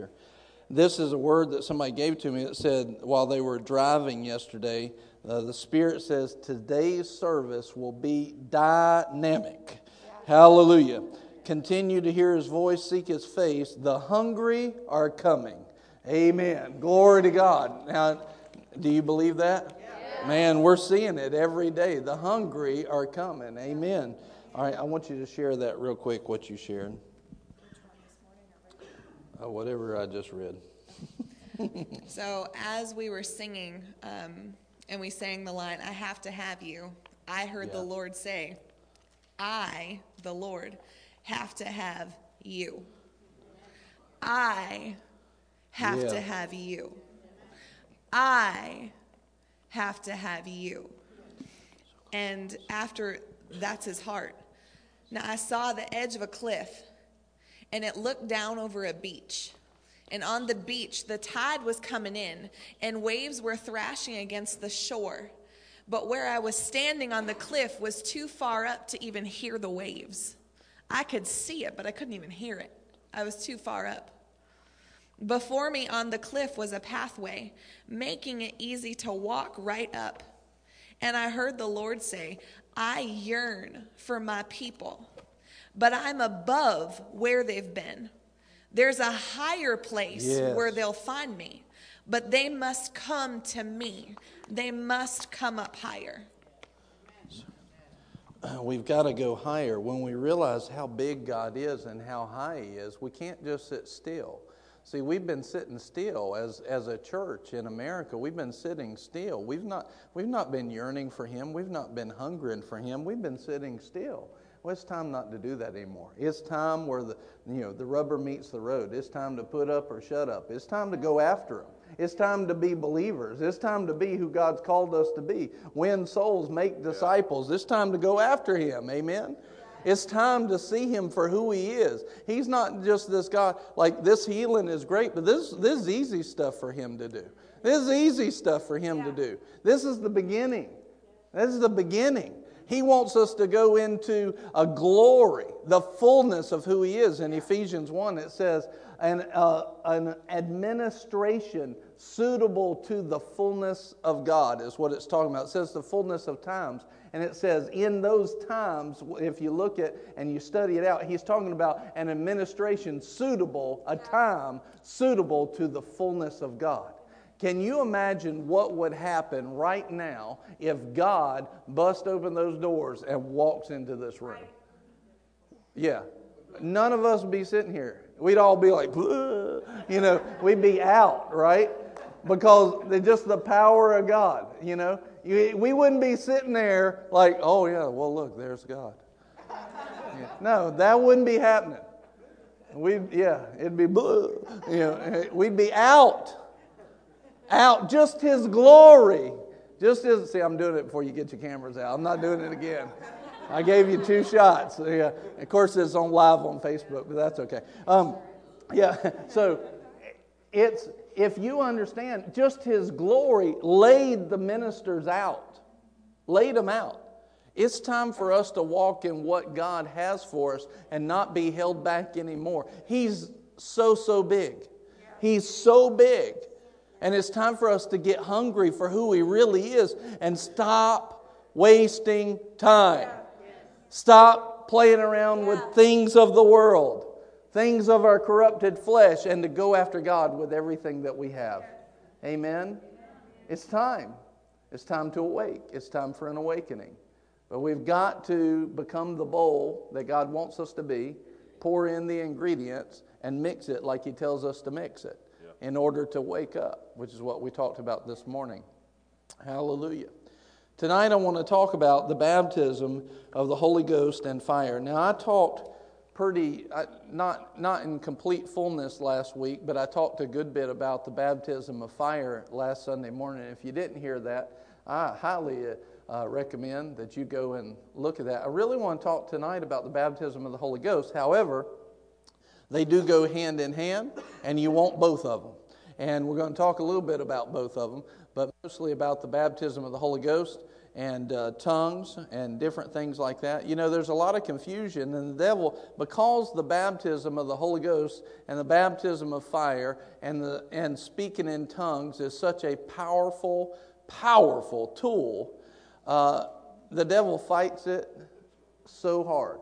preacher. This is a word that somebody gave to me that said while they were driving yesterday, uh, the Spirit says today's service will be dynamic. Hallelujah. Continue to hear his voice, seek his face. The hungry are coming. Amen. Glory to God. Now, do you believe that? Man, we're seeing it every day. The hungry are coming. Amen. All right, I want you to share that real quick, what you shared. Uh, whatever I just read. so, as we were singing, um, and we sang the line, I have to have you, I heard yeah. the Lord say, I, the Lord, have to have you. I have yeah. to have you. I have to have you. And after that's his heart. Now I saw the edge of a cliff and it looked down over a beach. And on the beach, the tide was coming in and waves were thrashing against the shore. But where I was standing on the cliff was too far up to even hear the waves. I could see it, but I couldn't even hear it. I was too far up. Before me on the cliff was a pathway, making it easy to walk right up. And I heard the Lord say, I yearn for my people, but I'm above where they've been. There's a higher place yes. where they'll find me, but they must come to me. They must come up higher. Uh, we've got to go higher. When we realize how big God is and how high He is, we can't just sit still. See, we've been sitting still as, as a church in America. We've been sitting still. We've not, we've not been yearning for Him. We've not been hungering for Him. We've been sitting still. Well, it's time not to do that anymore. It's time where the, you know, the rubber meets the road. It's time to put up or shut up. It's time to go after Him. It's time to be believers. It's time to be who God's called us to be. Win souls, make disciples. It's time to go after Him. Amen. It's time to see him for who he is. He's not just this God, like this healing is great, but this, this is easy stuff for him to do. This is easy stuff for him yeah. to do. This is the beginning. This is the beginning. He wants us to go into a glory, the fullness of who he is. In Ephesians 1, it says, an, uh, an administration suitable to the fullness of God, is what it's talking about. It says the fullness of times. And it says, in those times, if you look at and you study it out, he's talking about an administration suitable, a time suitable to the fullness of God. Can you imagine what would happen right now if God bust open those doors and walks into this room? Yeah. None of us would be sitting here. We'd all be like, you know, we'd be out, right? Because just the power of God, you know. We wouldn't be sitting there like, oh, yeah, well, look, there's God. Yeah. No, that wouldn't be happening. We'd, yeah, it'd be, you know, we'd be out, out. Just His glory, just His. See, I'm doing it before you get your cameras out. I'm not doing it again. I gave you two shots. Yeah, of course, it's on live on Facebook, but that's okay. Um, yeah, so it's if you understand, just his glory laid the ministers out, laid them out. It's time for us to walk in what God has for us and not be held back anymore. He's so, so big. He's so big. And it's time for us to get hungry for who He really is and stop wasting time. Stop playing around with things of the world things of our corrupted flesh, and to go after God with everything that we have. Amen? It's time. It's time to awake. It's time for an awakening. But we've got to become the bowl that God wants us to be, pour in the ingredients, and mix it like He tells us to mix it. In order to wake up, which is what we talked about this morning. Hallelujah. Tonight I want to talk about the baptism of the Holy Ghost and fire. Now, I talked pretty, not, not in complete fullness last week, but I talked a good bit about the baptism of fire last Sunday morning. If you didn't hear that, I highly uh, recommend that you go and look at that. I really want to talk tonight about the baptism of the Holy Ghost. However, they do go hand in hand, and you want both of them. And we're going to talk a little bit about both of them, but mostly about the baptism of the Holy Ghost and uh, tongues and different things like that. You know, there's a lot of confusion, and the devil, because the baptism of the Holy Ghost and the baptism of fire and, the, and speaking in tongues is such a powerful, powerful tool, uh, the devil fights it so hard.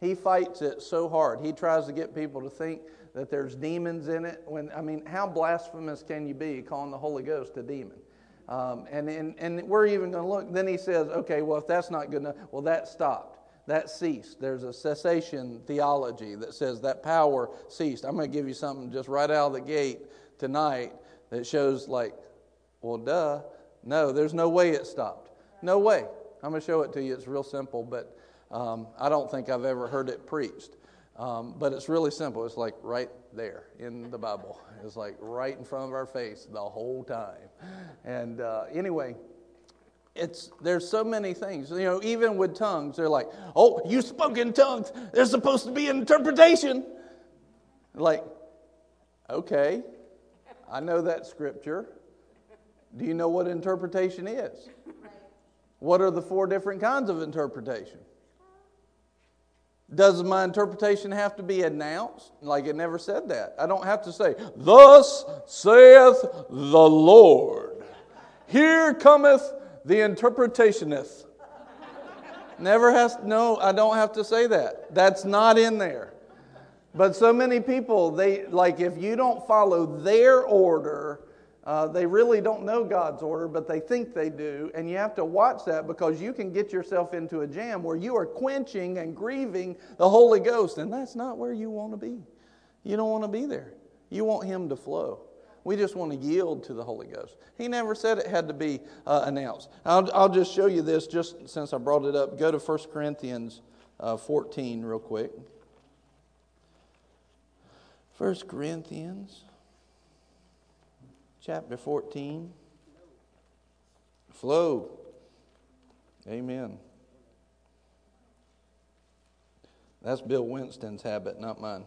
He fights it so hard. He tries to get people to think that there's demons in it. When I mean, how blasphemous can you be calling the Holy Ghost a demon? Um, and, and, and we're even going to look. Then he says, okay, well, if that's not good enough, well, that stopped. That ceased. There's a cessation theology that says that power ceased. I'm going to give you something just right out of the gate tonight that shows, like, well, duh. No, there's no way it stopped. No way. I'm going to show it to you. It's real simple, but um, I don't think I've ever heard it preached. Um, but it's really simple. It's like right there in the Bible. It's like right in front of our face the whole time. And uh, anyway, it's there's so many things. You know, even with tongues, they're like, "Oh, you spoke in tongues. There's supposed to be an interpretation." Like, okay, I know that scripture. Do you know what interpretation is? What are the four different kinds of interpretation? Does my interpretation have to be announced? Like it never said that. I don't have to say, Thus saith the Lord. Here cometh the interpretationeth. Never has, no, I don't have to say that. That's not in there. But so many people, they, like, if you don't follow their order, uh, they really don't know God's order, but they think they do. And you have to watch that because you can get yourself into a jam where you are quenching and grieving the Holy Ghost. And that's not where you want to be. You don't want to be there. You want Him to flow. We just want to yield to the Holy Ghost. He never said it had to be uh, announced. I'll, I'll, just show you this just since I brought it up. Go to 1 Corinthians uh, 14 real quick. 1 Corinthians chapter 14. Flow. Amen. That's Bill Winston's habit, not mine.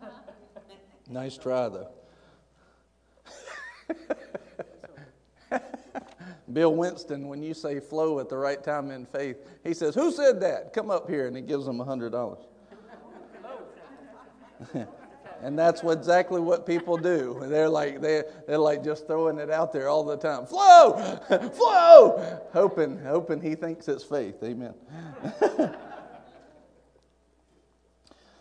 nice try, though. Bill Winston, when you say flow at the right time in faith, he says, Who said that? Come up here, and he gives them a $100. And that's what, exactly what people do. They're like they they're like just throwing it out there all the time. Flow, flow, hoping hoping he thinks it's faith. Amen.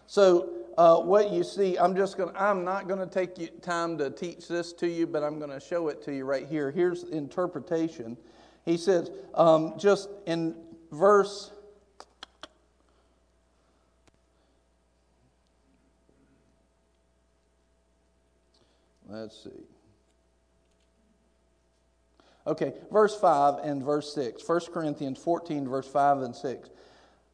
so uh, what you see, I'm just going. I'm not going to take you, time to teach this to you, but I'm going to show it to you right here. Here's interpretation. He says, um, just in verse Let's see. Okay, verse 5 and verse 6. 1 Corinthians 14, verse 5 and 6.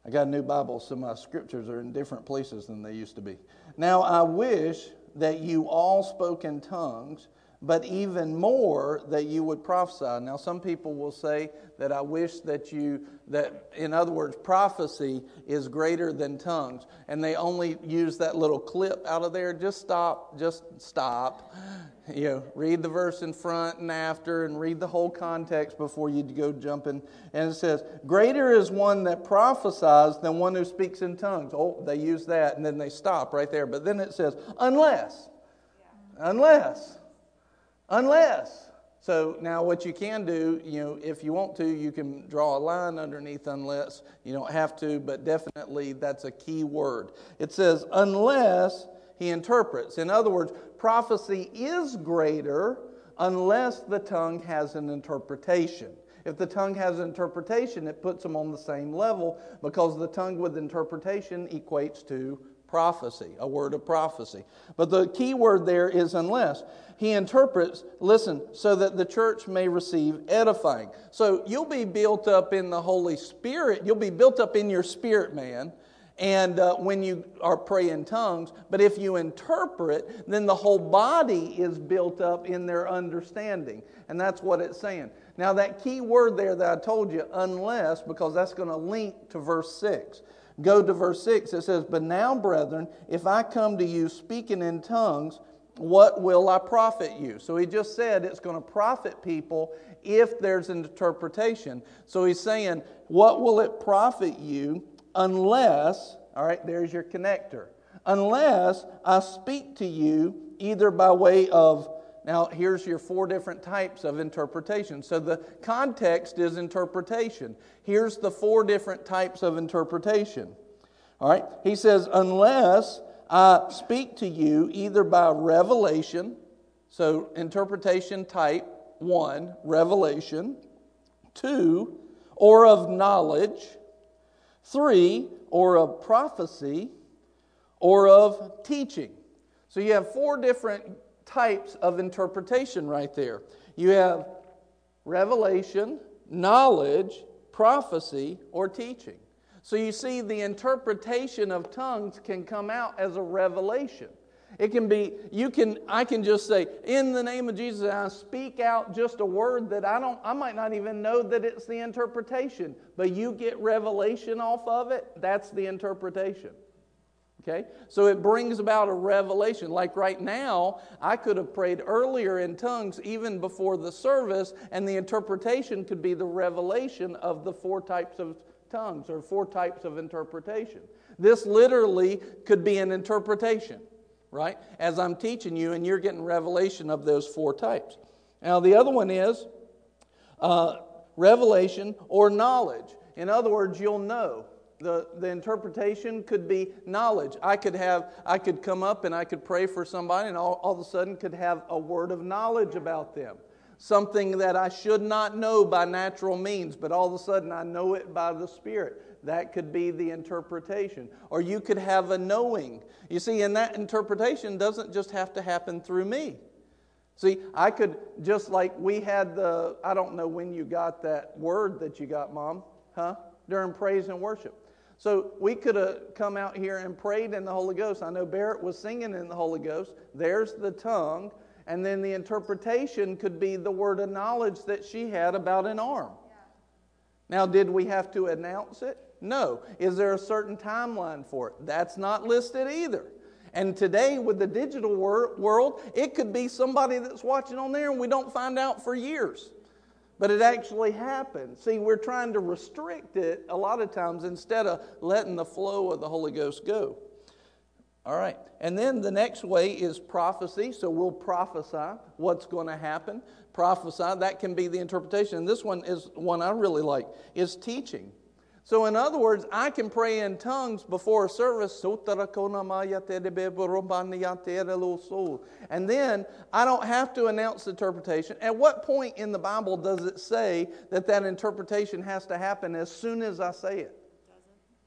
I got a new Bible, so my scriptures are in different places than they used to be. Now I wish that you all spoke in tongues but even more that you would prophesy. Now, some people will say that I wish that you, that in other words, prophecy is greater than tongues. And they only use that little clip out of there. Just stop, just stop. You know, read the verse in front and after and read the whole context before you go jumping. And it says, Greater is one that prophesies than one who speaks in tongues. Oh, they use that and then they stop right there. But then it says, Unless. Unless. Unless. So now what you can do, you know, if you want to, you can draw a line underneath unless. You don't have to, but definitely that's a key word. It says, unless he interprets. In other words, prophecy is greater unless the tongue has an interpretation. If the tongue has an interpretation, it puts them on the same level because the tongue with interpretation equates to prophecy, a word of prophecy. But the key word there is unless. He interprets, listen, so that the church may receive edifying. So you'll be built up in the Holy Spirit, you'll be built up in your spirit, man. And uh, when you are praying tongues, but if you interpret, then the whole body is built up in their understanding. And that's what it's saying. Now, that key word there that I told you, unless, because that's going to link to verse 6. Go to verse 6. It says, But now, brethren, if I come to you speaking in tongues, what will I profit you? So he just said it's going to profit people if there's an interpretation. So he's saying, what will it profit you unless, all right, there's your connector, unless I speak to you either by way of, now here's your four different types of interpretation. So the context is interpretation. Here's the four different types of interpretation. All right, he says, unless I speak to you either by revelation, so interpretation type one, revelation, two, or of knowledge, three, or of prophecy, or of teaching. So you have four different types of interpretation right there. You have revelation, knowledge, prophecy, or teaching. So you see, the interpretation of tongues can come out as a revelation. It can be, you can, I can just say, in the name of Jesus, I speak out just a word that I don't, I might not even know that it's the interpretation, but you get revelation off of it, that's the interpretation. Okay? So it brings about a revelation. Like right now, I could have prayed earlier in tongues even before the service, and the interpretation could be the revelation of the four types of tongues or four types of interpretation. This literally could be an interpretation, right? As I'm teaching you, and you're getting revelation of those four types. Now, the other one is uh, revelation or knowledge. In other words, you'll know. The, the interpretation could be knowledge. I could have, I could come up and I could pray for somebody and all, all of a sudden could have a word of knowledge about them something that I should not know by natural means, but all of a sudden I know it by the Spirit. That could be the interpretation. Or you could have a knowing. You see, and that interpretation doesn't just have to happen through me. See, I could, just like we had the, I don't know when you got that word that you got, Mom, huh? During praise and worship. So we could have come out here and prayed in the Holy Ghost. I know Barrett was singing in the Holy Ghost. There's the tongue. And then the interpretation could be the word of knowledge that she had about an arm. Now, did we have to announce it? No. Is there a certain timeline for it? That's not listed either. And today, with the digital wor- world, it could be somebody that's watching on there and we don't find out for years. But it actually happened. See, we're trying to restrict it a lot of times instead of letting the flow of the Holy Ghost go. All right. And then the next way is prophecy. So we'll prophesy what's going to happen. Prophesy, that can be the interpretation. And this one is one I really like, is teaching. So, in other words, I can pray in tongues before a service, and then I don't have to announce the interpretation. At what point in the Bible does it say that that interpretation has to happen as soon as I say it?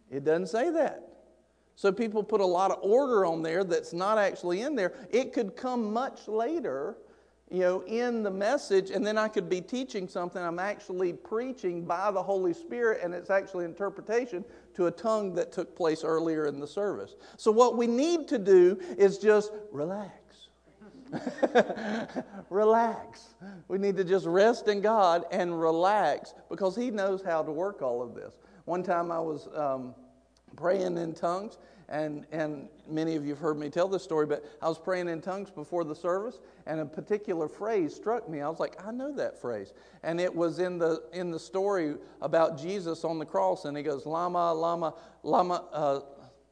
It doesn't say that. So people put a lot of order on there that's not actually in there. It could come much later, you know, in the message, and then I could be teaching something I'm actually preaching by the Holy Spirit, and it's actually interpretation to a tongue that took place earlier in the service. So what we need to do is just relax. relax. We need to just rest in God and relax because He knows how to work all of this. One time I was. Um, praying in tongues. And, and many of you have heard me tell this story, but I was praying in tongues before the service, and a particular phrase struck me. I was like, I know that phrase. And it was in the, in the story about Jesus on the cross, and he goes, Lama, Lama, Lama, uh,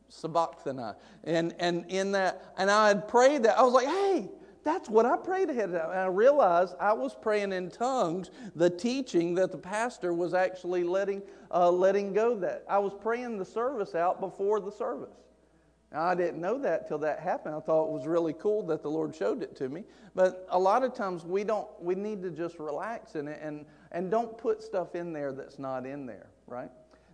Sabachthani. And, and in that, and I had prayed that. I was like, hey, that's what I prayed ahead of time. And I realized I was praying in tongues, the teaching that the pastor was actually letting, uh, letting go that. I was praying the service out before the service. Now, I didn't know that till that happened. I thought it was really cool that the Lord showed it to me. But a lot of times we don't, we need to just relax in it and, and don't put stuff in there that's not in there, right?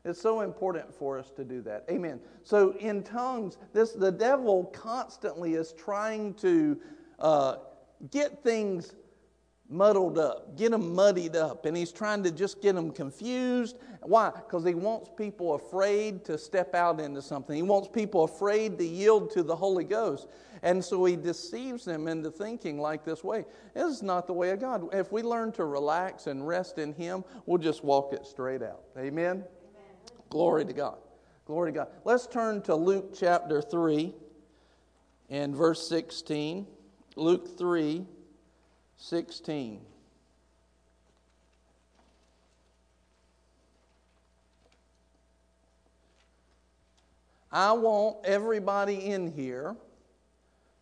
It's so important for us to do that. Amen. So in tongues, this the devil constantly is trying to uh, get things muddled up, get them muddied up, and he's trying to just get them confused. Why? Because he wants people afraid to step out into something. He wants people afraid to yield to the Holy Ghost. And so he deceives them into thinking like this way. This is not the way of God. If we learn to relax and rest in him, we'll just walk it straight out. Amen? Amen. Glory to God. Glory to God. Let's turn to Luke chapter 3 and verse 16. Luke 3 16. I want everybody in here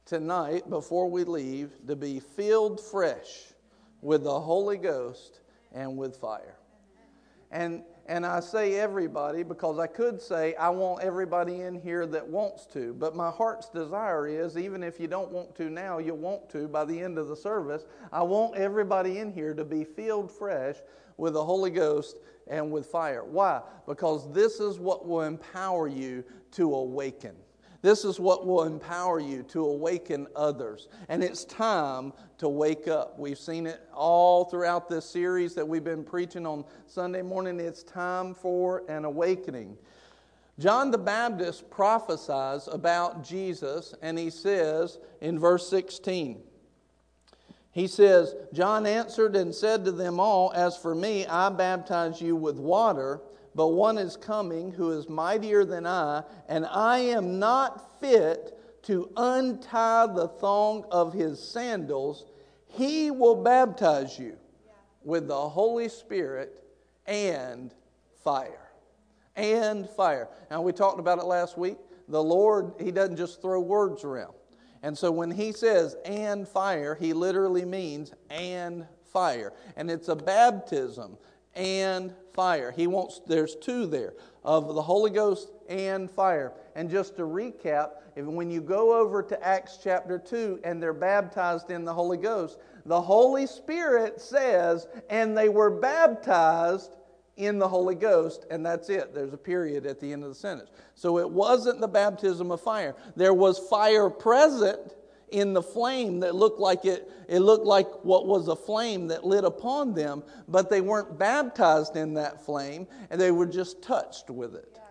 tonight, before we leave, to be filled fresh with the Holy Ghost and with fire. And, and I say everybody because I could say I want everybody in here that wants to, but my heart's desire is even if you don't want to now, you'll want to by the end of the service. I want everybody in here to be filled fresh with the Holy Ghost and with fire. Why? Because this is what will empower you to awaken. This is what will empower you to awaken others. And it's time to wake up. We've seen it all throughout this series that we've been preaching on Sunday morning. It's time for an awakening. John the Baptist prophesies about Jesus, and he says in verse 16, he says, John answered and said to them all, As for me, I baptize you with water but one is coming who is mightier than I, and I am not fit to untie the thong of his sandals. He will baptize you with the Holy Spirit and fire. And fire. Now, we talked about it last week. The Lord, He doesn't just throw words around. And so when He says and fire, He literally means and fire. And it's a baptism and fire. He wants, there's two there of the Holy Ghost and fire. And just to recap, when you go over to Acts chapter 2 and they're baptized in the Holy Ghost, the Holy Spirit says, and they were baptized in the Holy Ghost, and that's it. There's a period at the end of the sentence. So it wasn't the baptism of fire. There was fire present, in the flame that looked like it, it looked like what was a flame that lit upon them, but they weren't baptized in that flame, and they were just touched with it. Yeah.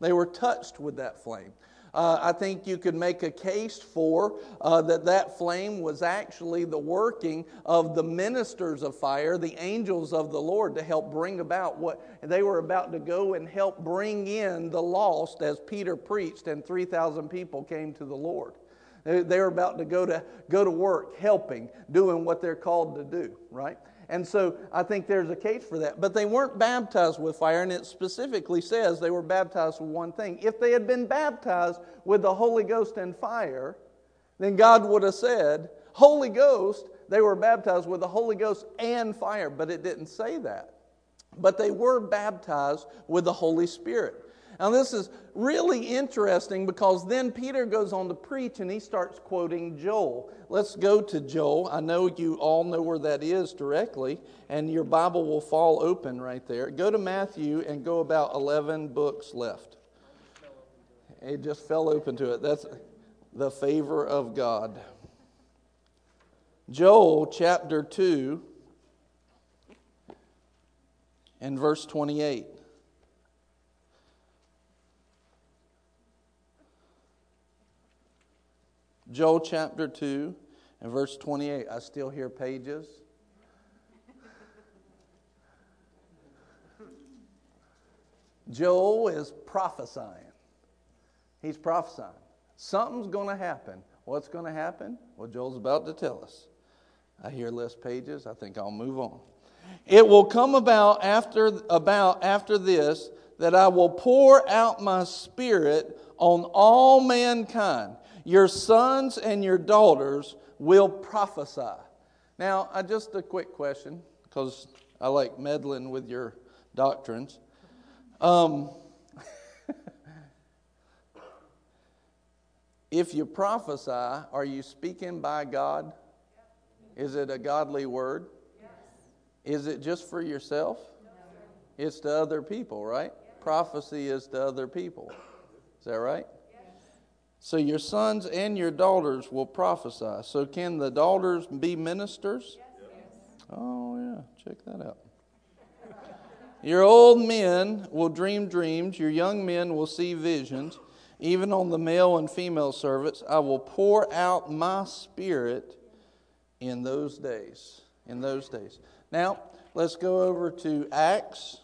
They were touched with that flame. Uh, I think you could make a case for uh, that that flame was actually the working of the ministers of fire, the angels of the Lord, to help bring about what they were about to go and help bring in the lost as Peter preached, and 3,000 people came to the Lord. They're about to go to go to work, helping, doing what they're called to do, right? And so I think there's a case for that. But they weren't baptized with fire, and it specifically says they were baptized with one thing. If they had been baptized with the Holy Ghost and fire, then God would have said, Holy Ghost, they were baptized with the Holy Ghost and fire. But it didn't say that. But they were baptized with the Holy Spirit. Now, this is really interesting because then Peter goes on to preach and he starts quoting Joel. Let's go to Joel. I know you all know where that is directly, and your Bible will fall open right there. Go to Matthew and go about 11 books left. It just fell open to it. That's the favor of God. Joel chapter 2 and verse 28. Joel chapter 2 and verse 28. I still hear pages. Joel is prophesying. He's prophesying. Something's going to happen. What's going to happen? Well, Joel's about to tell us. I hear less pages. I think I'll move on. It will come about after about after this that I will pour out my spirit on all mankind. Your sons and your daughters will prophesy. Now, uh, just a quick question, because I like meddling with your doctrines. Um, if you prophesy, are you speaking by God? Is it a godly word? Is it just for yourself? It's to other people, right? Prophecy is to other people. Is that right? So your sons and your daughters will prophesy. So can the daughters be ministers? Oh, yeah, check that out. Your old men will dream dreams, your young men will see visions. Even on the male and female servants, I will pour out my spirit in those days. In those days. Now, let's go over to Acts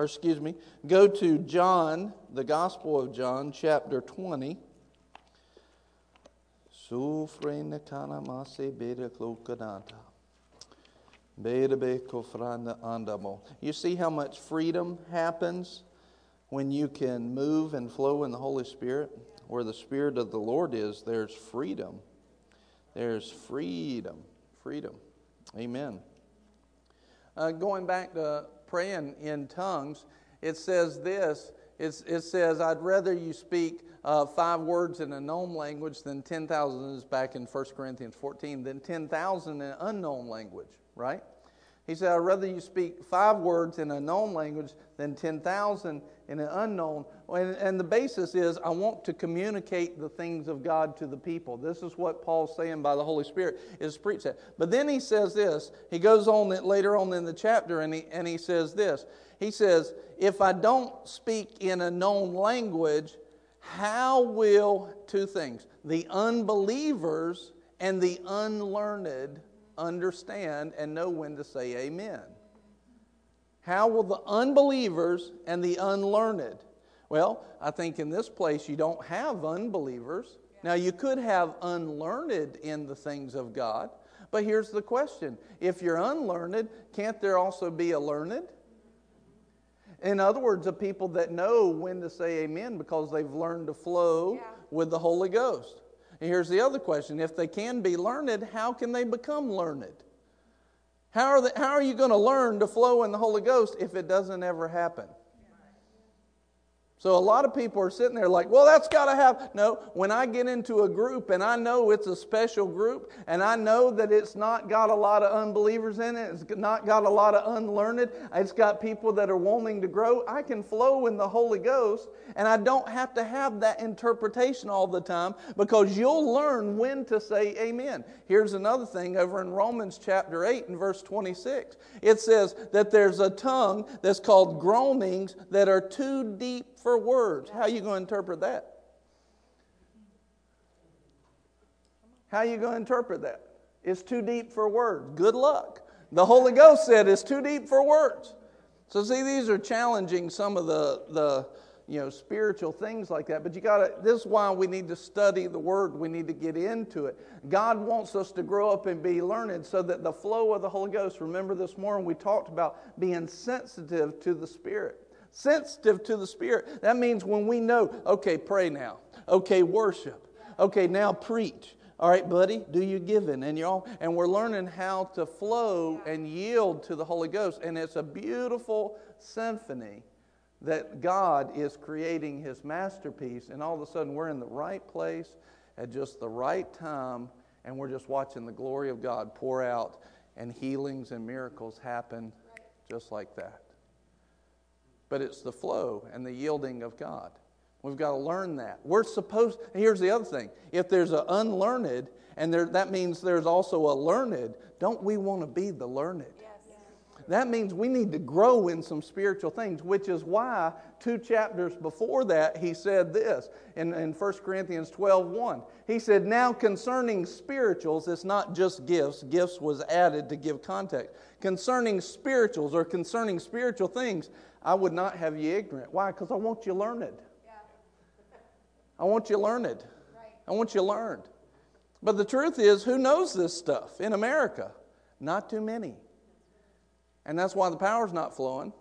or excuse me, go to John, the Gospel of John, chapter 20. Sufrene kana mase bere klokananta. You see how much freedom happens when you can move and flow in the Holy Spirit? Where the Spirit of the Lord is, there's freedom. There's freedom. Freedom. Amen. Uh, going back to praying in tongues, it says this it's, it says, I'd rather you speak uh, five words in a known language than 10,000, is back in 1 Corinthians 14, than 10,000 in an unknown language, right? He said, I'd rather you speak five words in a known language than 10,000 in an unknown. And, and, the basis is, I want to communicate the things of God to the people. This is what Paul's saying by the Holy Spirit is preach that. But then he says this. He goes on later on in the chapter and he, and he says this. He says, If I don't speak in a known language, how will, two things, the unbelievers and the unlearned understand and know when to say amen? How will the unbelievers and the unlearned? Well, I think in this place you don't have unbelievers. Now, you could have unlearned in the things of God, but here's the question if you're unlearned, can't there also be a learned? In other words, a people that know when to say amen because they've learned to flow yeah. with the Holy Ghost. And here's the other question if they can be learned, how can they become learned? How are, they, how are you going to learn to flow in the Holy Ghost if it doesn't ever happen? So a lot of people are sitting there like, well, that's got to have. No, when I get into a group and I know it's a special group and I know that it's not got a lot of unbelievers in it, it's not got a lot of unlearned, it's got people that are wanting to grow, I can flow in the Holy Ghost and I don't have to have that interpretation all the time because you'll learn when to say amen. Here's another thing over in Romans chapter 8 and verse 26. It says that there's a tongue that's called groanings that are too deep for words. How are you going to interpret that? How are you going to interpret that? It's too deep for words. Good luck. The Holy Ghost said it's too deep for words. So see, these are challenging some of the, the you know, spiritual things like that. But you got to, this is why we need to study the Word. We need to get into it. God wants us to grow up and be learned so that the flow of the Holy Ghost, remember this morning we talked about being sensitive to the Spirit sensitive to the Spirit. That means when we know, okay, pray now. Okay, worship. Okay, now preach. All right, buddy, do you giving and y'all and we're learning how to flow and yield to the Holy Ghost and it's a beautiful symphony that God is creating his masterpiece and all of a sudden we're in the right place at just the right time and we're just watching the glory of God pour out and healings and miracles happen just like that but it's the flow and the yielding of God. We've got to learn that. We're supposed, here's the other thing if there's an unlearned, and there, that means there's also a learned, don't we want to be the learned? Yes. That means we need to grow in some spiritual things, which is why two chapters before that he said this in, in 1 Corinthians 12 1. He said, Now concerning spirituals, it's not just gifts, gifts was added to give context. Concerning spirituals or concerning spiritual things, I would not have you ignorant. Why? Because I want you learned. Yeah. I want you learned. Right. I want you learned. But the truth is, who knows this stuff in America? Not too many. And that's why the power's not flowing.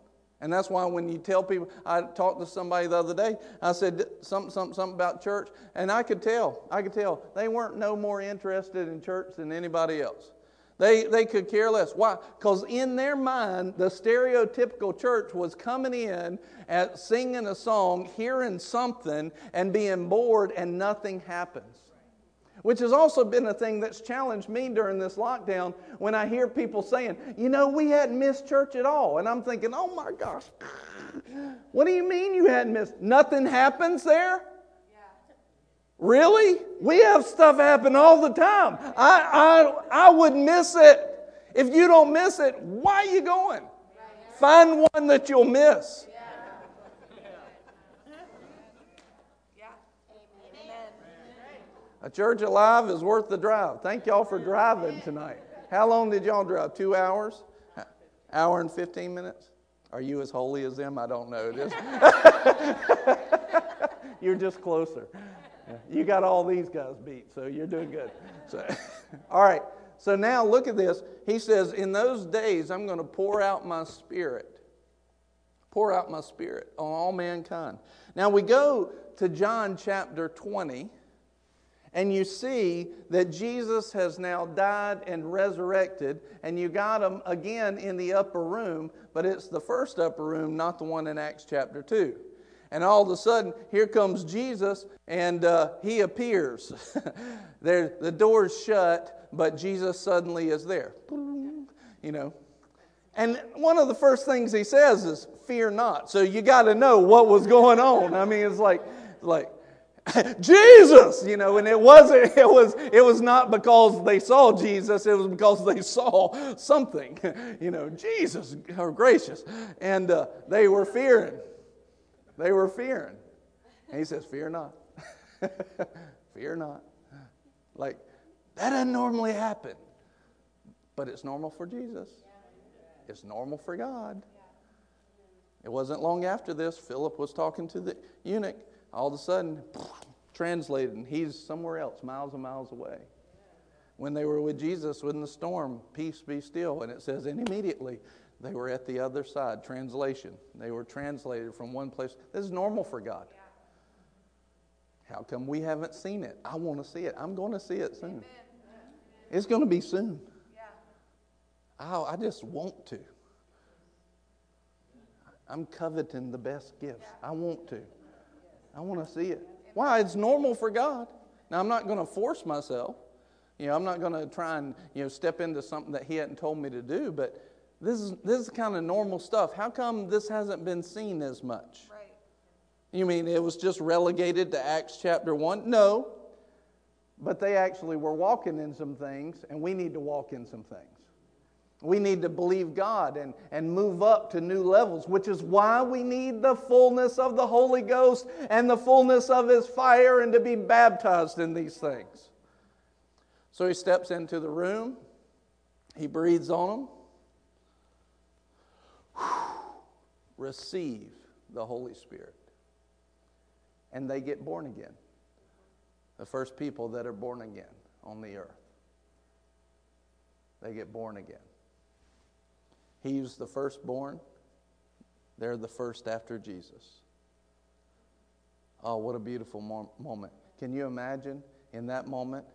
And that's why when you tell people, I talked to somebody the other day, I said something, something, something about church, and I could tell, I could tell, they weren't no more interested in church than anybody else. They, they could care less. Why? Because in their mind, the stereotypical church was coming in at singing a song, hearing something, and being bored, and nothing happens. Which has also been a thing that's challenged me during this lockdown when I hear people saying, you know, we hadn't missed church at all. And I'm thinking, oh my gosh, what do you mean you hadn't missed? Nothing happens there? Really? We have stuff happen all the time. I, I, I would miss it. If you don't miss it, why are you going? Find one that you'll miss. A church alive is worth the drive. Thank y'all for driving tonight. How long did y'all drive? Two hours? Hour and 15 minutes? Are you as holy as them? I don't know. You're just closer. You got all these guys beat, so you're doing good. So, all right. So now look at this. He says, In those days, I'm going to pour out my spirit. Pour out my spirit on all mankind. Now we go to John chapter 20, and you see that Jesus has now died and resurrected, and you got him again in the upper room, but it's the first upper room, not the one in Acts chapter 2. And all of a sudden, here comes Jesus, and uh, he appears. there, the door's shut, but Jesus suddenly is there. You know. And one of the first things he says is, Fear not. So you got to know what was going on. I mean, it's like, like, Jesus, you know, and it wasn't, it was, it was not because they saw Jesus, it was because they saw something, you know, Jesus, oh gracious. And uh, they were fearing. They were fearing. And he says, Fear not. Fear not. Like, that doesn't normally happen. But it's normal for Jesus, it's normal for God. It wasn't long after this, Philip was talking to the eunuch. All of a sudden, translated, and he's somewhere else, miles and miles away. When they were with Jesus in the storm, peace be still. And it says, and immediately they were at the other side. Translation. They were translated from one place. This is normal for God. How come we haven't seen it? I want to see it. I'm going to see it soon. Amen. It's going to be soon. Yeah. I, I just want to. I'm coveting the best gifts. I want to. I want to see it. Why? It's normal for God. Now, I'm not going to force myself. You know, I'm not going to try and, you know, step into something that He hadn't told me to do, but this is, this is kind of normal stuff. How come this hasn't been seen as much? Right. You mean it was just relegated to Acts chapter 1? No. But they actually were walking in some things, and we need to walk in some things. We need to believe God and, and move up to new levels, which is why we need the fullness of the Holy Ghost and the fullness of His fire and to be baptized in these things. So he steps into the room, he breathes on them, receive the Holy Spirit. And they get born again. The first people that are born again on the earth. They get born again. He's the firstborn. They're the first after Jesus. Oh, what a beautiful mo- moment. Can you imagine in that moment,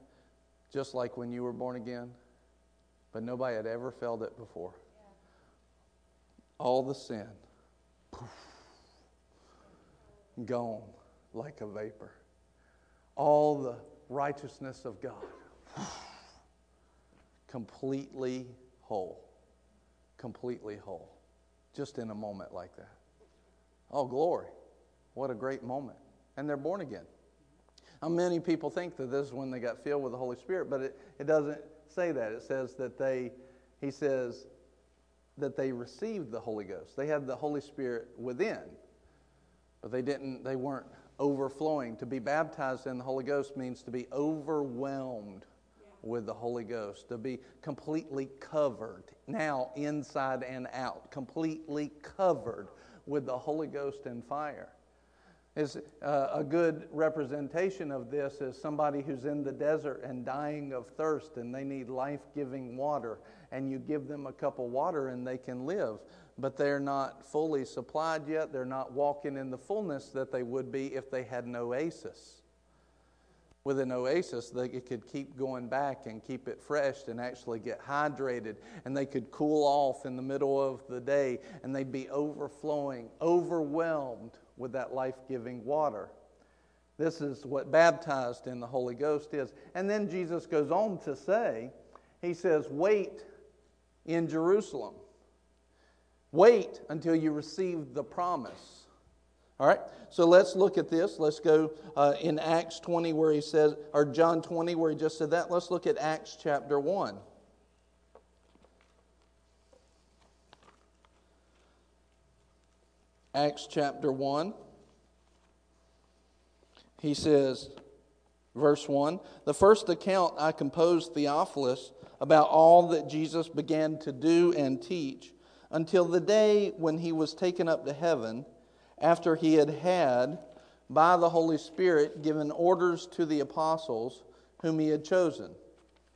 just like when you were born again, but nobody had ever felt it before? all the sin poof, gone like a vapor. All the righteousness of God completely whole. Completely whole. Just in a moment like that. Oh, glory. What a great moment. And they're born again. How many people think that this is when they got filled with the Holy Spirit, but it, it doesn't say that. It says that they, he says, that they received the Holy Ghost. They had the Holy Spirit within, but they didn't, they weren't overflowing. To be baptized in the Holy Ghost means to be overwhelmed with the Holy Ghost, to be completely covered, now inside and out, completely covered with the Holy Ghost and fire. Is uh, a good representation of this is somebody who's in the desert and dying of thirst and they need life giving water and you give them a cup of water and they can live. But they're not fully supplied yet. They're not walking in the fullness that they would be if they had an oasis. With an oasis, they could keep going back and keep it fresh and actually get hydrated, and they could cool off in the middle of the day, and they'd be overflowing, overwhelmed with that life giving water. This is what baptized in the Holy Ghost is. And then Jesus goes on to say, He says, Wait in Jerusalem. Wait until you receive the promise. All right, so let's look at this. Let's go uh, in Acts 20 where he says, or John 20 where he just said that. Let's look at Acts chapter 1. Acts chapter 1. He says, verse 1 The first account I composed, Theophilus, about all that Jesus began to do and teach until the day when he was taken up to heaven after he had had by the Holy Spirit, given orders to the apostles whom he had chosen.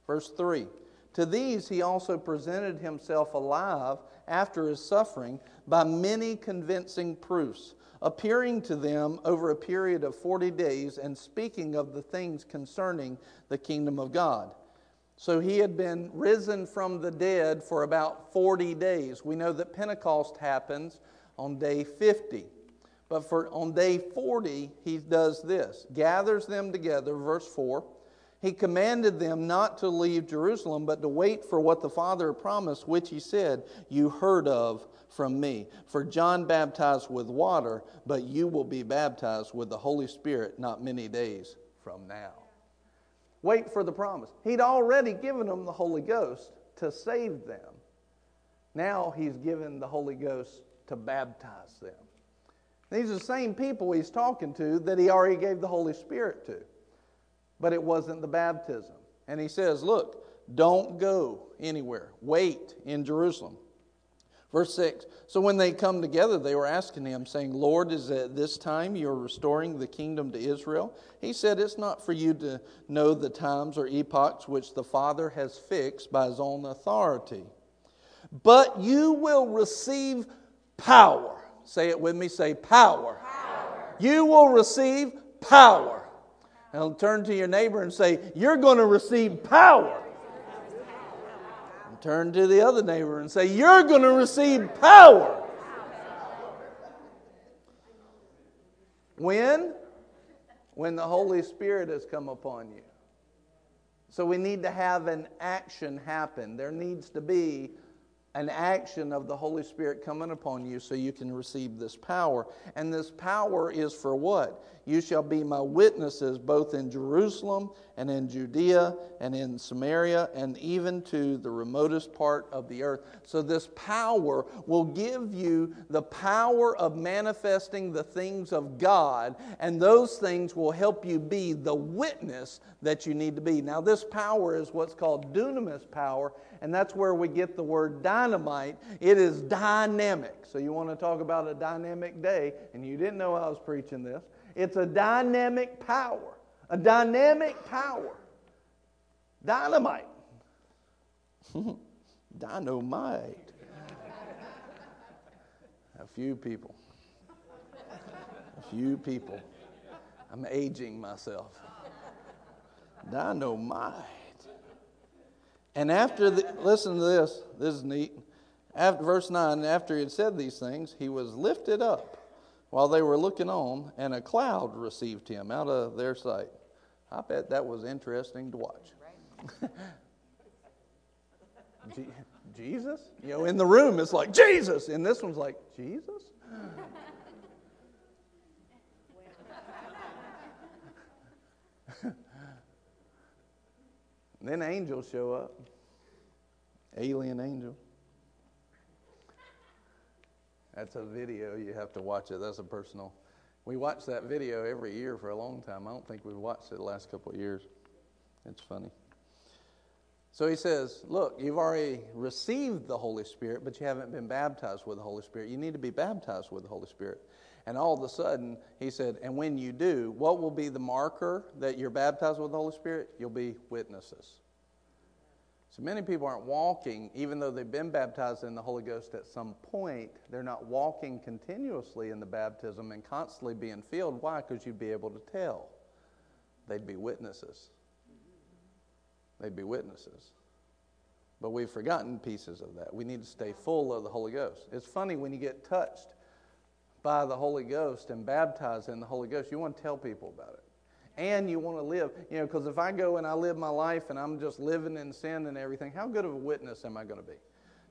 Verse 3 To these he also presented himself alive after his suffering by many convincing proofs, appearing to them over a period of 40 days and speaking of the things concerning the kingdom of God. So he had been risen from the dead for about 40 days. We know that Pentecost happens on day 50. But for on day 40, he does this gathers them together, verse 4. He commanded them not to leave Jerusalem, but to wait for what the Father promised, which he said, You heard of from me. For John baptized with water, but you will be baptized with the Holy Spirit not many days from now. Wait for the promise. He'd already given them the Holy Ghost to save them. Now he's given the Holy Ghost to baptize them. These are the same people he's talking to that he already gave the Holy Spirit to. But it wasn't the baptism. And he says, Look, don't go anywhere. Wait in Jerusalem. Verse 6 So when they come together, they were asking him, saying, Lord, is it this time you're restoring the kingdom to Israel? He said, It's not for you to know the times or epochs which the Father has fixed by his own authority, but you will receive power Say it with me. Say power. power. You will receive power. And turn to your neighbor and say, You're going to receive power. And turn to the other neighbor and say, You're going to receive power. When? When the Holy Spirit has come upon you. So we need to have an action happen. There needs to be an action of the Holy Spirit coming upon you so you can receive this power. And this power is for what? You shall be my witnesses both in Jerusalem and in Judea and in Samaria and even to the remotest part of the earth. So, this power will give you the power of manifesting the things of God, and those things will help you be the witness that you need to be. Now, this power is what's called dunamis power, and that's where we get the word dynamite. It is dynamic. So, you want to talk about a dynamic day, and you didn't know I was preaching this. It's a dynamic power. A dynamic power. Dynamite. Dynamite. a few people. A few people. I'm aging myself. Dynamite. And after the, listen to this, this is neat. After verse 9, after he had said these things, he was lifted up while they were looking on, and a cloud received him out of their sight. I bet that was interesting to watch. Jesus? You know, in the room it's like, Jesus! And this one's like, Jesus? Then angels show up. Alien angel. That's a video. You have to watch it. That's a personal. We watch that video every year for a long time. I don't think we've watched it the last couple of years. It's funny. So he says, Look, you've already received the Holy Spirit, but you haven't been baptized with the Holy Spirit. You need to be baptized with the Holy Spirit. And all of a sudden, he said, And when you do, what will be the marker that you're baptized with the Holy Spirit? You'll be witnesses. So many people aren't walking, even though they've been baptized in the Holy Ghost at some point, they're not walking continuously in the baptism and constantly being filled. Why? Because you'd be able to tell. They'd be witnesses. They'd be witnesses. But we've forgotten pieces of that. We need to stay full of the Holy Ghost. It's funny when you get touched by the Holy Ghost and baptized in the Holy Ghost, you want to tell people about it and you want to live. You know, because if I go and I live my life and I'm just living in sin and everything, how good of a witness am I going to be?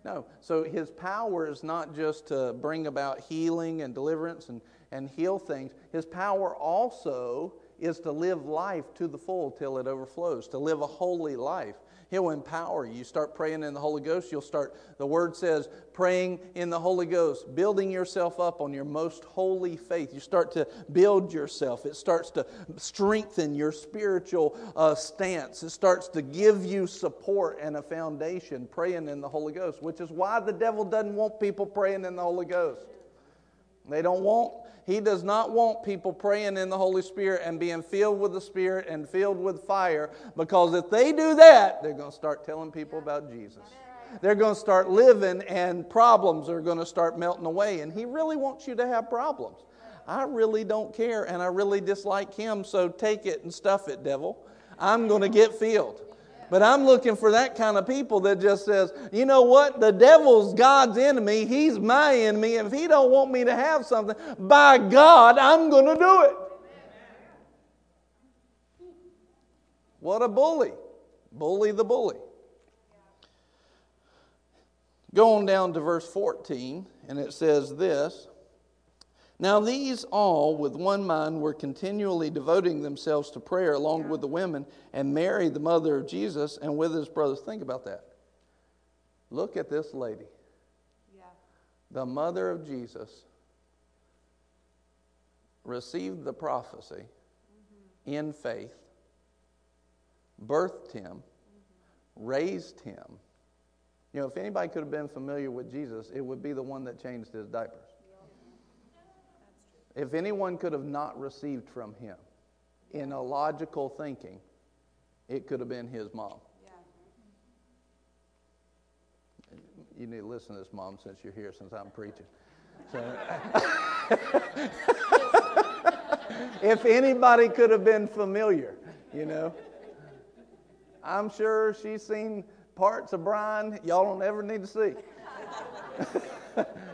No. So his power is not just to bring about healing and deliverance and, and heal things. His power also is to live life to the full till it overflows, to live a holy life. He'll empower you. You start praying in the Holy Ghost, you'll start, the word says, praying in the Holy Ghost, building yourself up on your most holy faith. You start to build yourself. It starts to strengthen your spiritual uh, stance. It starts to give you support and a foundation praying in the Holy Ghost, which is why the devil doesn't want people praying in the Holy Ghost. They don't want, he does not want people praying in the Holy Spirit and being filled with the Spirit and filled with fire because if they do that, they're going to start telling people about Jesus. They're going to start living and problems are going to start melting away. And he really wants you to have problems. I really don't care and I really dislike him, so take it and stuff it, devil. I'm going to get filled. But I'm looking for that kind of people that just says, you know what? The devil's God's enemy. He's my enemy. If he don't want me to have something, by God, I'm going to do it. What a bully. Bully the bully. Go on down to verse 14, and it says this. Now, these all, with one mind, were continually devoting themselves to prayer along with the women, and Mary, the mother of Jesus, and with his brothers. Think about that. Look at this lady, yeah. the mother of Jesus, received the prophecy mm-hmm. in faith, birthed him, mm-hmm. raised him. You know, if anybody could have been familiar with Jesus, it would be the one that changed his diapers. If anyone could have not received from him in a logical thinking, it could have been his mom. You need to listen to this, mom, since you're here, since I'm preaching. So, if anybody could have been familiar, you know, I'm sure she's seen parts of Brian y'all don't ever need to see.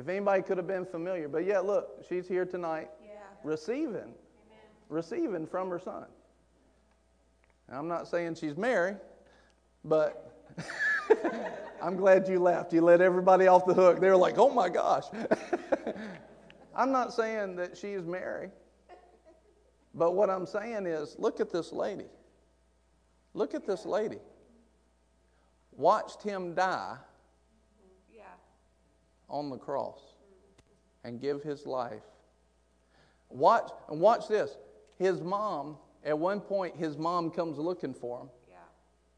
If anybody could have been familiar. But yeah, look, she's here tonight yeah. receiving, Amen. receiving from her son. I'm not saying she's Mary, but I'm glad you laughed. You let everybody off the hook. They were like, oh my gosh. I'm not saying that she's Mary, but what I'm saying is look at this lady. Look at this lady. Watched him die on the cross and give his life. Watch and watch this. His mom, at one point, his mom comes looking for him. Yeah.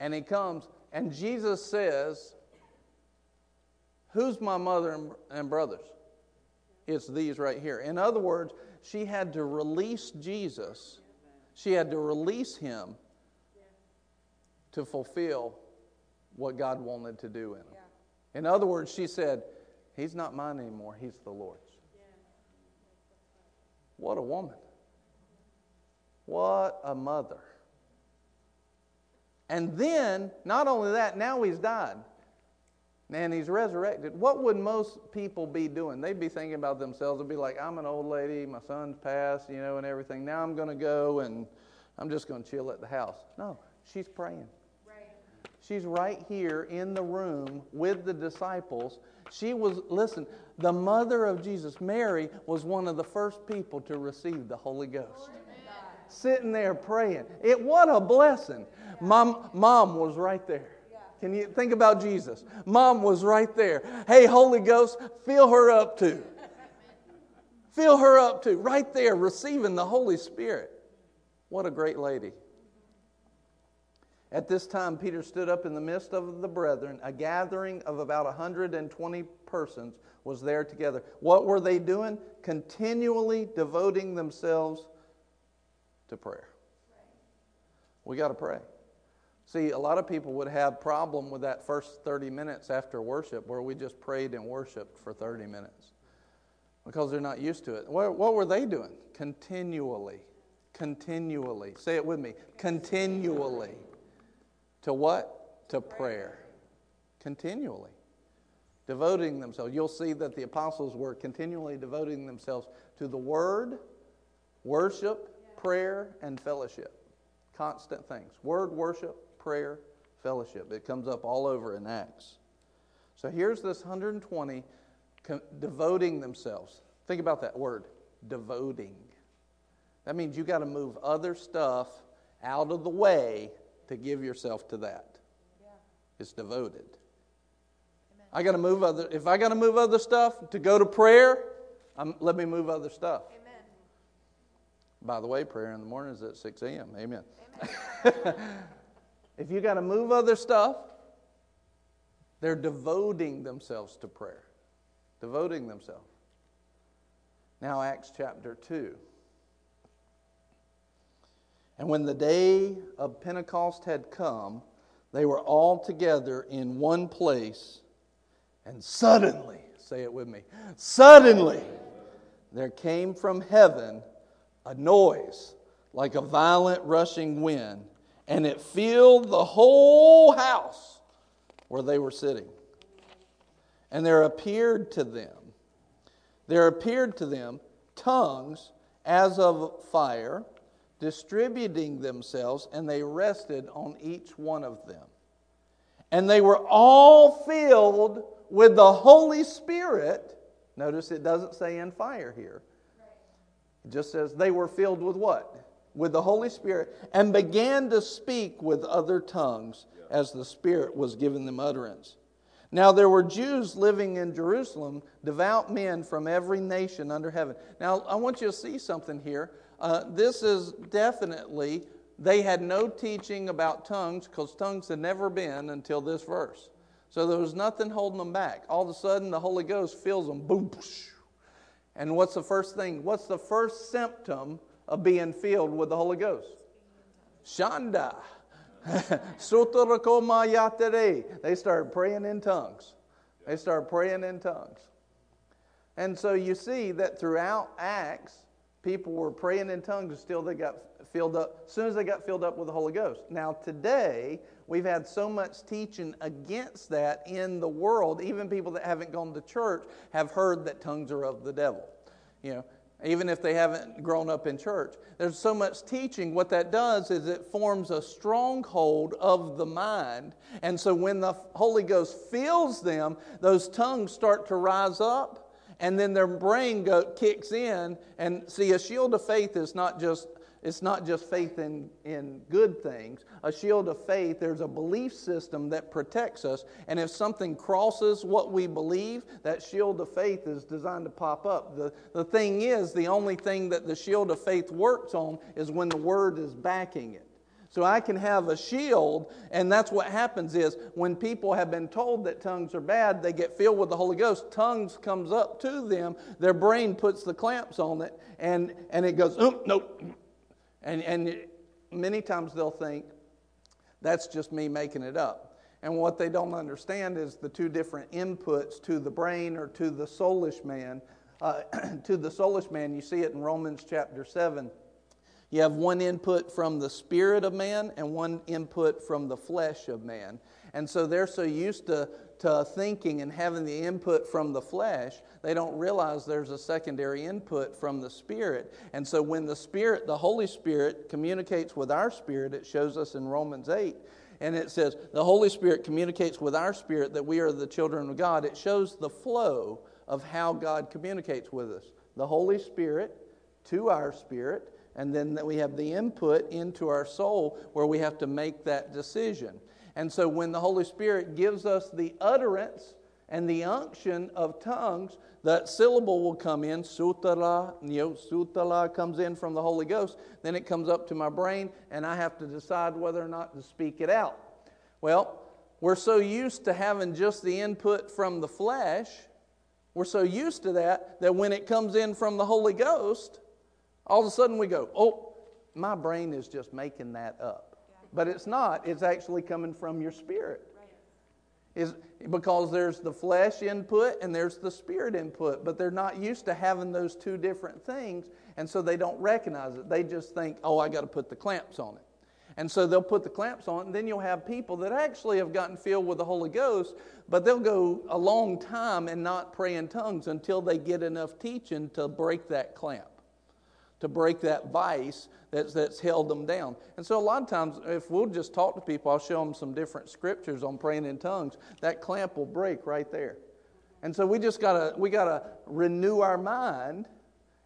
And he comes, and Jesus says, Who's my mother and brothers? It's these right here. In other words, she had to release Jesus. She had to release him to fulfill what God wanted to do in him. In other words, she said, He's not mine anymore, He's the Lord's. What a woman. What a mother. And then, not only that, now he's died and he's resurrected. What would most people be doing? They'd be thinking about themselves. They'd be like, I'm an old lady, my son's passed, you know, and everything. Now I'm going to go and I'm just going to chill at the house. No, she's praying. She's right here in the room with the disciples. She was, listen, the mother of Jesus, Mary, was one of the first people to receive the Holy Ghost. Sitting there praying. It what a blessing. Mom, mom was right there. Can you think about Jesus? Mom was right there. Hey, Holy Ghost, fill her up too. Fill her up too. Right there, receiving the Holy Spirit. What a great lady. At this time, Peter stood up in the midst of the brethren. A gathering of about 120 persons was there together. What were they doing? Continually devoting themselves to prayer. We got to pray. See, a lot of people would have problem with that first 30 minutes after worship where we just prayed and worshiped for 30 minutes because they're not used to it. What, what were they doing? Continually. Continually. Say it with me. Continually. To what? To prayer. Continually. Devoting themselves. You'll see that the apostles were continually devoting themselves to the word, worship, prayer, and fellowship. Constant things. Word, worship, prayer, fellowship. It comes up all over in Acts. So here's this 120 devoting themselves. Think about that word, devoting. That means you got to move other stuff out of the way to give yourself to that. Yeah. It's devoted. Amen. I got to move other. If I got to move other stuff to go to prayer, I'm, let me move other stuff. Amen. By the way, prayer in the morning is at 6 a.m. Amen. Amen. if you got to move other stuff, they're devoting themselves to prayer. Devoting themselves. Now, Acts chapter 2. And when the day of Pentecost had come, they were all together in one place. And suddenly, say it with me, suddenly there came from heaven a noise like a violent rushing wind, and it filled the whole house where they were sitting. And there appeared to them, there appeared to them tongues as of fire distributing themselves, and they rested on each one of them. And they were all filled with the Holy Spirit. Notice it doesn't say in fire here. It just says they were filled with what? With the Holy Spirit and began to speak with other tongues as the Spirit was giving them utterance. Now there were Jews living in Jerusalem, devout men from every nation under heaven. Now I want you to see something here. Uh, this is definitely, they had no teaching about tongues because tongues had never been until this verse. So there was nothing holding them back. All of a sudden, the Holy Ghost fills them. Boom. And what's the first thing? What's the first symptom of being filled with the Holy Ghost? Shanda. they started praying in tongues. They started praying in tongues. And so you see that throughout Acts, people were praying in tongues until they got filled up, as soon as they got filled up with the Holy Ghost. Now, today, we've had so much teaching against that in the world. Even people that haven't gone to church have heard that tongues are of the devil. You know, even if they haven't grown up in church. There's so much teaching. What that does is it forms a stronghold of the mind. And so when the Holy Ghost fills them, those tongues start to rise up and then their brain go, kicks in. And see, a shield of faith is not just it's not just faith in, in good things. A shield of faith, there's a belief system that protects us. And if something crosses what we believe, that shield of faith is designed to pop up. The, the thing is, the only thing that the shield of faith works on is when the word is backing it. So I can have a shield, and that's what happens is when people have been told that tongues are bad, they get filled with the Holy Ghost. Tongues comes up to them, their brain puts the clamps on it, and, and it goes, oh, nope. And, and many times they'll think, that's just me making it up. And what they don't understand is the two different inputs to the brain or to the soulish man. Uh, to the soulish man, you see it in Romans chapter 7 you have one input from the spirit of man and one input from the flesh of man. And so they're so used to, to thinking and having the input from the flesh, they don't realize there's a secondary input from the spirit. And so when the spirit, the Holy Spirit, communicates with our spirit, it shows us in Romans 8. And it says, the Holy Spirit communicates with our spirit that we are the children of God. It shows the flow of how God communicates with us. The Holy Spirit to our spirit and then we have the input into our soul where we have to make that decision. And so when the Holy Spirit gives us the utterance and the unction of tongues, that syllable will come in, sutala, know, sutala comes in from the Holy Ghost, then it comes up to my brain, and I have to decide whether or not to speak it out. Well, we're so used to having just the input from the flesh, we're so used to that, that when it comes in from the Holy Ghost, all of a sudden we go, oh, my brain is just making that up. But it's not, it's actually coming from your spirit. Is because there's the flesh input and there's the spirit input, but they're not used to having those two different things, and so they don't recognize it. They just think, oh, I got to put the clamps on it. And so they'll put the clamps on, and then you'll have people that actually have gotten filled with the Holy Ghost, but they'll go a long time and not pray in tongues until they get enough teaching to break that clamp to break that vice that's, that's held them down. And so, a lot of times, if we'll just talk to people, I'll show them some different scriptures on praying in tongues, that clamp will break right there. And so, we just gotta, we gotta renew our mind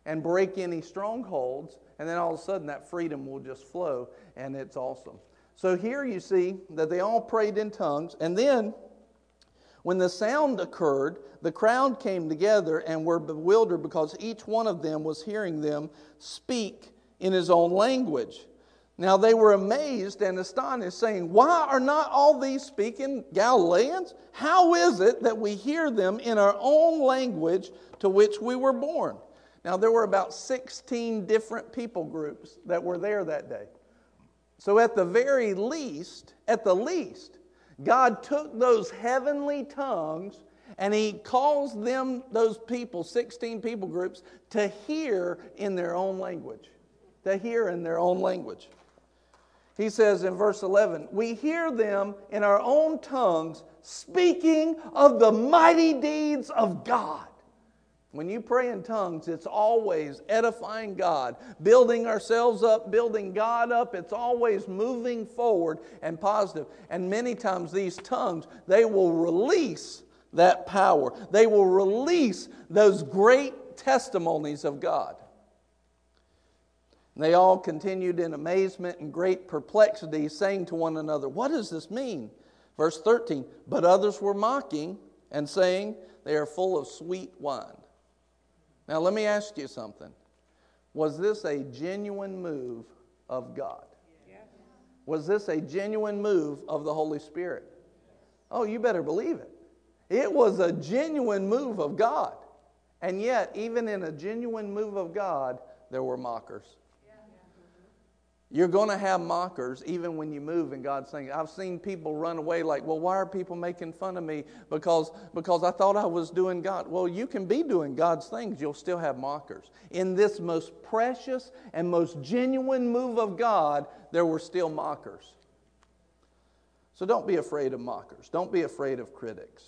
and break any strongholds, and then all of a sudden, that freedom will just flow, and it's awesome. So, here you see that they all prayed in tongues, and then when the sound occurred, the crowd came together and were bewildered because each one of them was hearing them speak in his own language. Now they were amazed and astonished, saying, Why are not all these speaking Galileans? How is it that we hear them in our own language to which we were born? Now, there were about 16 different people groups that were there that day. So, at the very least, at the least, God took those heavenly tongues and He calls them, those people, 16 people groups, to hear in their own language. To hear in their own language. He says in verse 11, We hear them in our own tongues speaking of the mighty deeds of God. When you pray in tongues, it's always edifying God, building ourselves up, building God up. It's always moving forward and positive. And many times these tongues, they will release that power. They will release those great testimonies of God. And they all continued in amazement and great perplexity, saying to one another, What does this mean? Verse 13, but others were mocking and saying, They are full of sweet wine. Now, let me ask you something. Was this a genuine move of God? Was this a genuine move of the Holy Spirit? Oh, you better believe it. It was a genuine move of God. And yet, even in a genuine move of God, there were mockers. You're going to have mockers even when you move and God's saying, I've seen people run away like, well, why are people making fun of me? Because, because I thought I was doing God. Well, you can be doing God's things, you'll still have mockers. In this most precious and most genuine move of God, there were still mockers. So don't be afraid of mockers, don't be afraid of critics.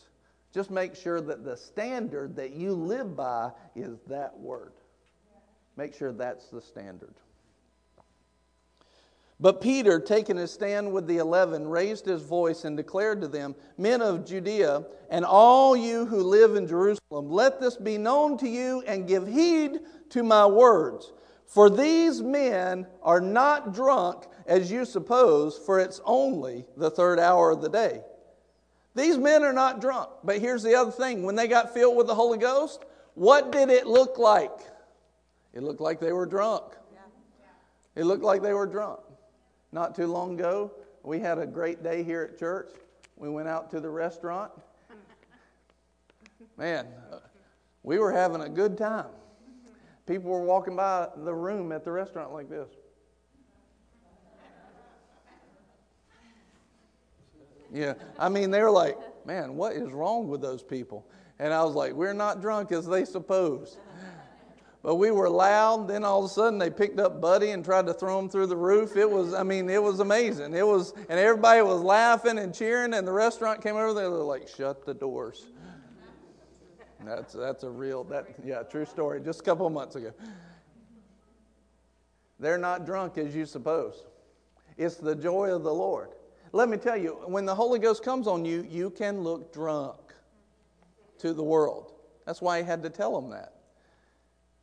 Just make sure that the standard that you live by is that word. Make sure that's the standard. But Peter, taking his stand with the eleven, raised his voice and declared to them, Men of Judea, and all you who live in Jerusalem, let this be known to you and give heed to my words. For these men are not drunk as you suppose, for it's only the third hour of the day. These men are not drunk. But here's the other thing when they got filled with the Holy Ghost, what did it look like? It looked like they were drunk. It looked like they were drunk. Not too long ago, we had a great day here at church. We went out to the restaurant. Man, we were having a good time. People were walking by the room at the restaurant like this. Yeah, I mean, they were like, man, what is wrong with those people? And I was like, we're not drunk as they suppose. But we were loud. Then all of a sudden they picked up Buddy and tried to throw him through the roof. It was, I mean, it was amazing. It was, and everybody was laughing and cheering. And the restaurant came over there. They're like, shut the doors. That's that's a real that yeah true story. Just a couple months ago. They're not drunk as you suppose. It's the joy of the Lord. Let me tell you, when the Holy Ghost comes on you, you can look drunk to the world. That's why he had to tell them that.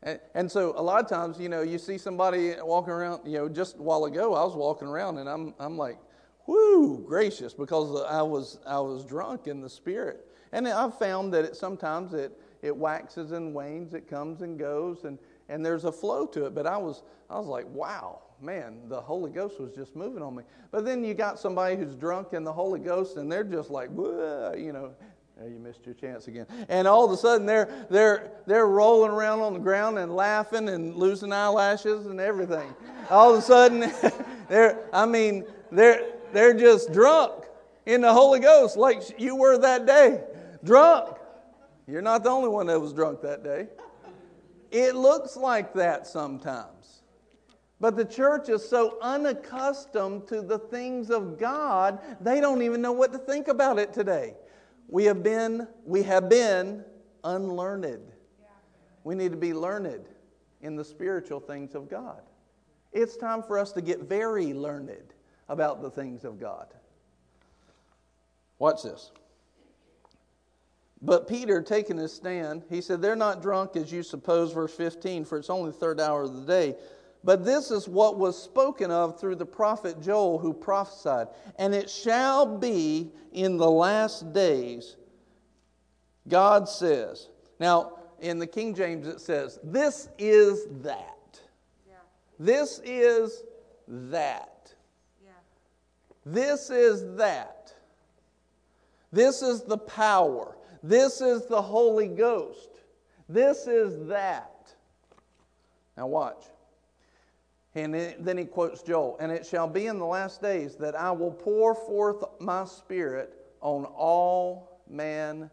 And, and so a lot of times, you know, you see somebody walking around, you know, just a while ago I was walking around and I'm, I'm like, whoo, gracious, because I was, I was drunk in the spirit. And I've found that it, sometimes it, it waxes and wanes, it comes and goes, and, and there's a flow to it. But I was, I was like, wow, man, the Holy Ghost was just moving on me. But then you got somebody who's drunk in the Holy Ghost, and they're just like, you know, you missed your chance again. And all of a sudden they're they're they're rolling around on the ground and laughing and losing eyelashes and everything. All of a sudden they're I mean they're they're just drunk in the Holy Ghost like you were that day. Drunk. You're not the only one that was drunk that day. It looks like that sometimes. But the church is so unaccustomed to the things of God, they don't even know what to think about it today. We have been, we have been unlearned. We need to be learned in the spiritual things of God. It's time for us to get very learned about the things of God. Watch this. But Peter, taking his stand, he said, They're not drunk as you suppose, verse 15, for it's only the third hour of the day. But this is what was spoken of through the prophet Joel, who prophesied. And it shall be in the last days, God says. Now, in the King James, it says, This is that. Yeah. This is that. Yeah. This is that. This is the power. This is the Holy Ghost. This is that. Now, watch. And then he quotes Joel, and it shall be in the last days that I will pour forth my spirit on all mankind.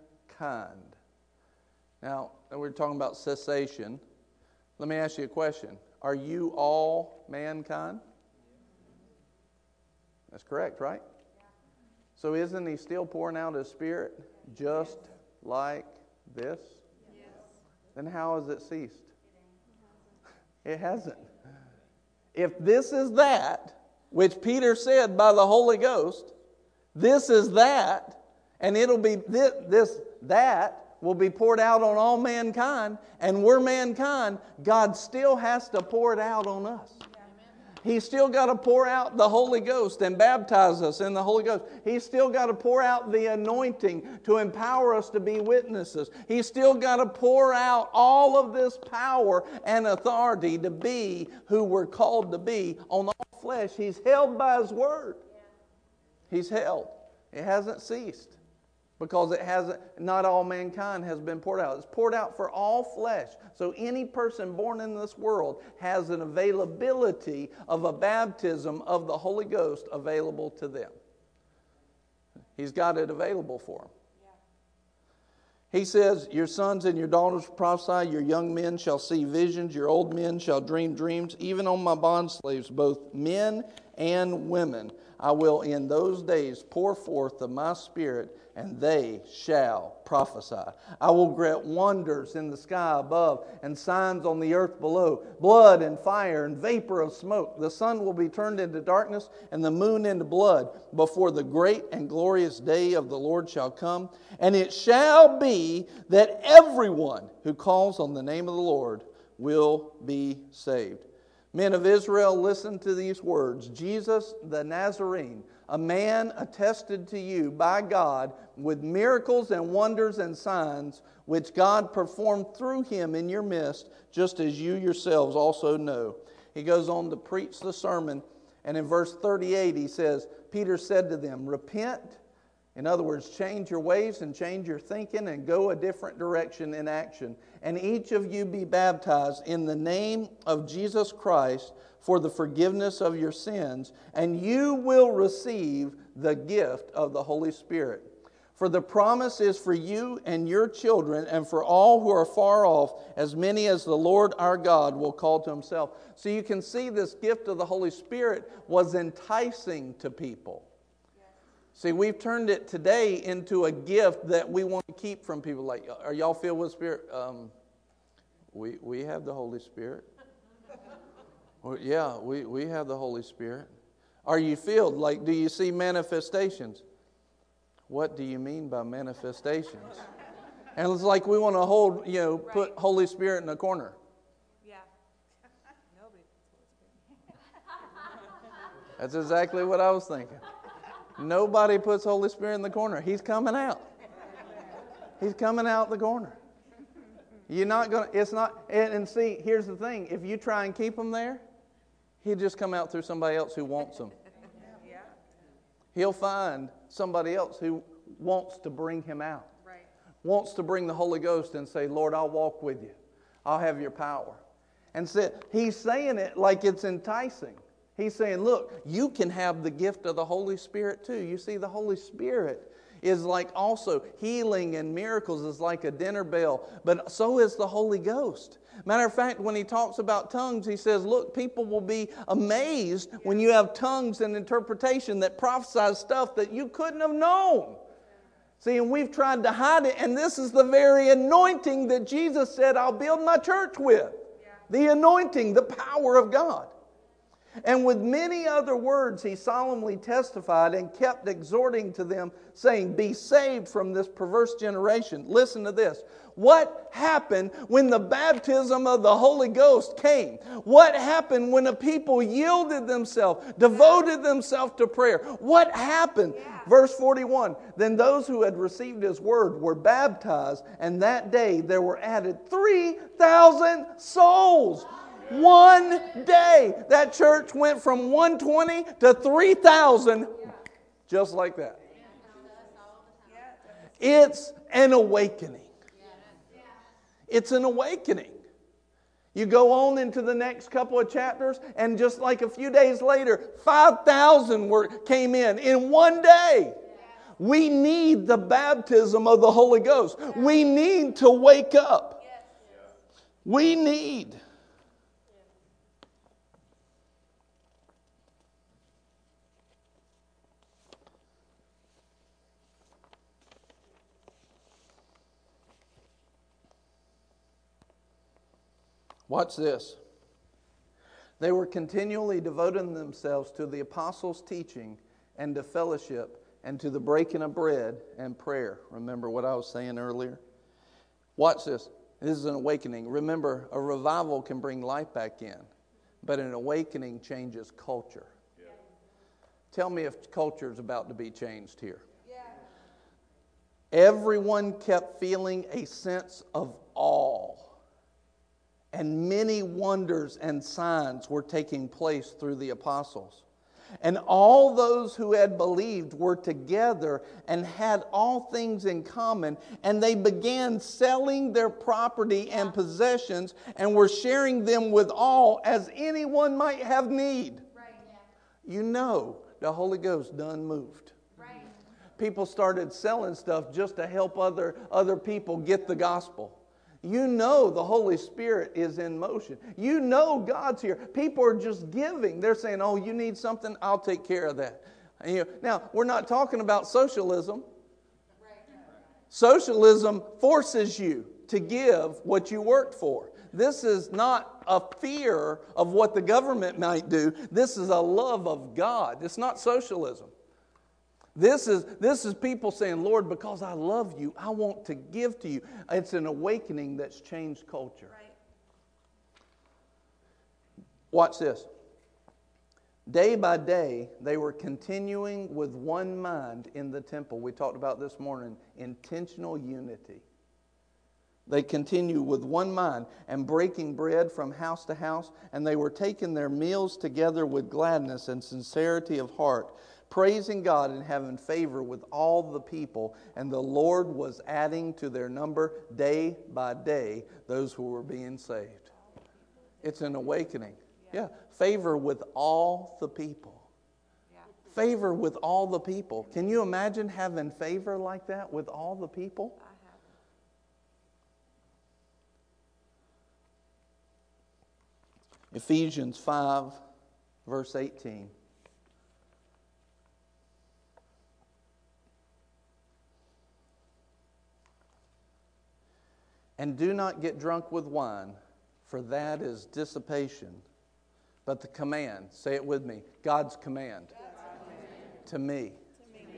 Now, we're talking about cessation. Let me ask you a question Are you all mankind? That's correct, right? So, isn't he still pouring out his spirit just like this? Yes. Then how has it ceased? It hasn't. If this is that, which Peter said by the Holy Ghost, this is that, and it'll be this, this that will be poured out on all mankind, and we're mankind, God still has to pour it out on us. He's still got to pour out the Holy Ghost and baptize us in the Holy Ghost. He's still got to pour out the anointing to empower us to be witnesses. He's still got to pour out all of this power and authority to be who we're called to be on all flesh. He's held by His word. He's held. It hasn't ceased because it hasn't not all mankind has been poured out. It's poured out for all flesh. So any person born in this world has an availability of a baptism of the holy ghost available to them. He's got it available for them he says, Your sons and your daughters prophesy, your young men shall see visions, your old men shall dream dreams, even on my bond slaves, both men and women. I will in those days pour forth of my spirit, and they shall prophesy. I will grant wonders in the sky above and signs on the earth below blood and fire and vapor of smoke. The sun will be turned into darkness and the moon into blood before the great and glorious day of the Lord shall come. And it shall be that everyone who calls on the name of the Lord will be saved. Men of Israel, listen to these words Jesus the Nazarene, a man attested to you by God with miracles and wonders and signs, which God performed through him in your midst, just as you yourselves also know. He goes on to preach the sermon, and in verse 38, he says, Peter said to them, Repent in other words, change your ways and change your thinking and go a different direction in action. And each of you be baptized in the name of Jesus Christ for the forgiveness of your sins, and you will receive the gift of the Holy Spirit. For the promise is for you and your children, and for all who are far off, as many as the Lord our God will call to himself. So you can see this gift of the Holy Spirit was enticing to people. See, we've turned it today into a gift that we want to keep from people. Like, are y'all filled with Spirit? Um, we, we have the Holy Spirit. Well, yeah, we, we have the Holy Spirit. Are you filled? Like, do you see manifestations? What do you mean by manifestations? and it's like we want to hold, you know, right. put Holy Spirit in a corner. Yeah. Nobody. That's exactly what I was thinking. Nobody puts Holy Spirit in the corner. He's coming out. He's coming out the corner. You're not going to, it's not, and, and, see, here's the thing if you try and keep him there, he'll just come out through somebody else who wants him. He'll find somebody else who wants to bring him out, right. wants to bring the Holy Ghost and say, Lord, I'll walk with you, I'll have your power. And so he's saying it like it's enticing. He's saying, look, you can have the gift of the Holy Spirit too. You see, the Holy Spirit is like also healing and miracles is like a dinner bell, but so is the Holy Ghost. Matter of fact, when he talks about tongues, he says, Look, people will be amazed when you have tongues and interpretation that prophesies stuff that you couldn't have known. See, and we've tried to hide it, and this is the very anointing that Jesus said, I'll build my church with. The anointing, the power of God. And with many other words, he solemnly testified and kept exhorting to them, saying, Be saved from this perverse generation. Listen to this. What happened when the baptism of the Holy Ghost came? What happened when the people yielded themselves, devoted themselves to prayer? What happened? Yeah. Verse 41 Then those who had received his word were baptized, and that day there were added 3,000 souls. One day, that church went from 120 to 3,000 just like that. It's an awakening. It's an awakening. You go on into the next couple of chapters, and just like a few days later, 5,000 were, came in in one day. We need the baptism of the Holy Ghost. We need to wake up. We need. Watch this. They were continually devoting themselves to the apostles' teaching and to fellowship and to the breaking of bread and prayer. Remember what I was saying earlier? Watch this. This is an awakening. Remember, a revival can bring life back in, but an awakening changes culture. Yeah. Tell me if culture is about to be changed here. Yeah. Everyone kept feeling a sense of awe and many wonders and signs were taking place through the apostles. And all those who had believed were together and had all things in common, and they began selling their property and possessions and were sharing them with all as anyone might have need. Right, yeah. You know, the Holy Ghost done moved. Right. People started selling stuff just to help other, other people get the gospel. You know the Holy Spirit is in motion. You know God's here. People are just giving. They're saying, Oh, you need something? I'll take care of that. You, now, we're not talking about socialism. Socialism forces you to give what you worked for. This is not a fear of what the government might do. This is a love of God. It's not socialism. This is, this is people saying, Lord, because I love you, I want to give to you. It's an awakening that's changed culture. Right. Watch this. Day by day, they were continuing with one mind in the temple. We talked about this morning intentional unity. They continued with one mind and breaking bread from house to house, and they were taking their meals together with gladness and sincerity of heart praising God and having favor with all the people. And the Lord was adding to their number day by day those who were being saved. It's an awakening. Yeah, favor with all the people. Favor with all the people. Can you imagine having favor like that with all the people? Ephesians 5, verse 18. And do not get drunk with wine, for that is dissipation. But the command, say it with me God's command, God's. To, me, to me,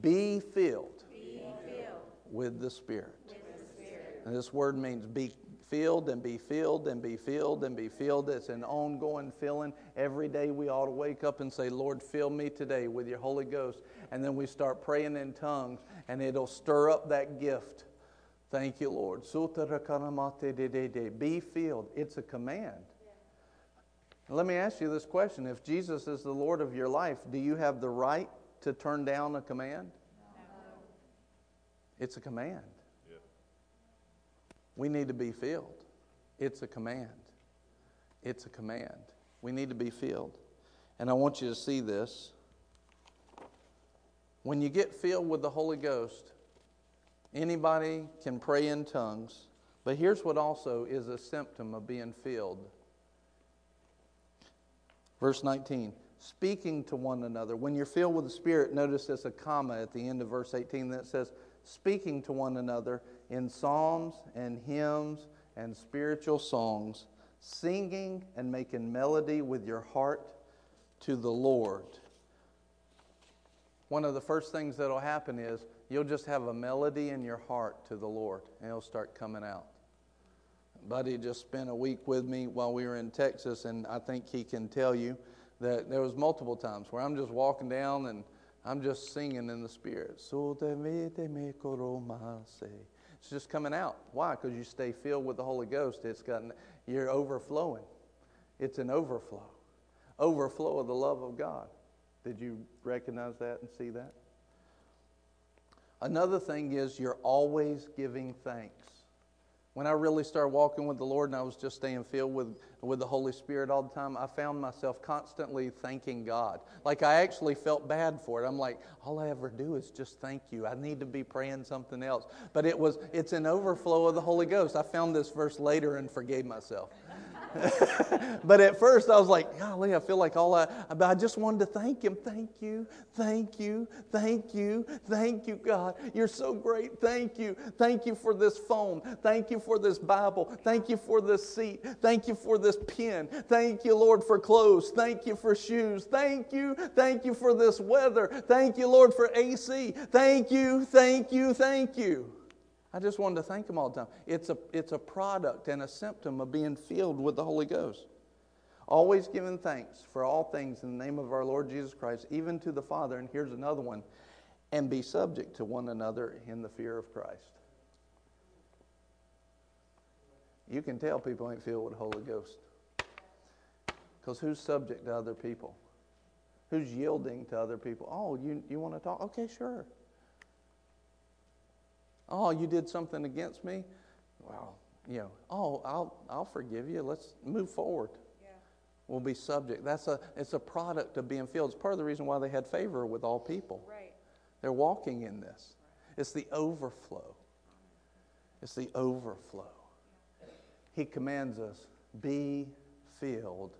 be filled, be filled with, the Spirit. with the Spirit. And this word means be filled and be filled and be filled and be filled. It's an ongoing filling. Every day we ought to wake up and say, Lord, fill me today with your Holy Ghost. And then we start praying in tongues, and it'll stir up that gift Thank you, Lord. Be filled. It's a command. Let me ask you this question. If Jesus is the Lord of your life, do you have the right to turn down a command? It's a command. We need to be filled. It's a command. It's a command. We need to be filled. And I want you to see this. When you get filled with the Holy Ghost, Anybody can pray in tongues, but here's what also is a symptom of being filled. Verse 19, speaking to one another. When you're filled with the Spirit, notice there's a comma at the end of verse 18 that says, speaking to one another in psalms and hymns and spiritual songs, singing and making melody with your heart to the Lord. One of the first things that will happen is you'll just have a melody in your heart to the Lord, and it'll start coming out. Buddy just spent a week with me while we were in Texas, and I think he can tell you that there was multiple times where I'm just walking down and I'm just singing in the Spirit. It's just coming out. Why? Because you stay filled with the Holy Ghost. It's got you're overflowing. It's an overflow, overflow of the love of God. Did you recognize that and see that? Another thing is you're always giving thanks. When I really started walking with the Lord and I was just staying filled with, with the Holy Spirit all the time, I found myself constantly thanking God. Like I actually felt bad for it. I'm like, all I ever do is just thank you. I need to be praying something else. But it was it's an overflow of the Holy Ghost. I found this verse later and forgave myself. but at first I was like, golly, I feel like all I, but I just wanted to thank him. Thank you, thank you, thank you, thank you, God. You're so great. Thank you. Thank you for this phone. Thank you for this Bible. Thank you for this seat. Thank you for this pen. Thank you, Lord, for clothes. Thank you for shoes. Thank you. Thank you for this weather. Thank you, Lord, for AC. Thank you, thank you, thank you. I just wanted to thank Him all the time. It's a, it's a product and a symptom of being filled with the Holy Ghost. Always giving thanks for all things in the name of our Lord Jesus Christ, even to the Father. And here's another one and be subject to one another in the fear of Christ. You can tell people ain't filled with the Holy Ghost. Because who's subject to other people? Who's yielding to other people? Oh, you, you want to talk? Okay, sure. Oh, you did something against me? Well, you know, oh, I'll, I'll forgive you. Let's move forward. Yeah. We'll be subject. That's a, it's a product of being filled. It's part of the reason why they had favor with all people. Right. They're walking in this. It's the overflow. It's the overflow. He commands us be filled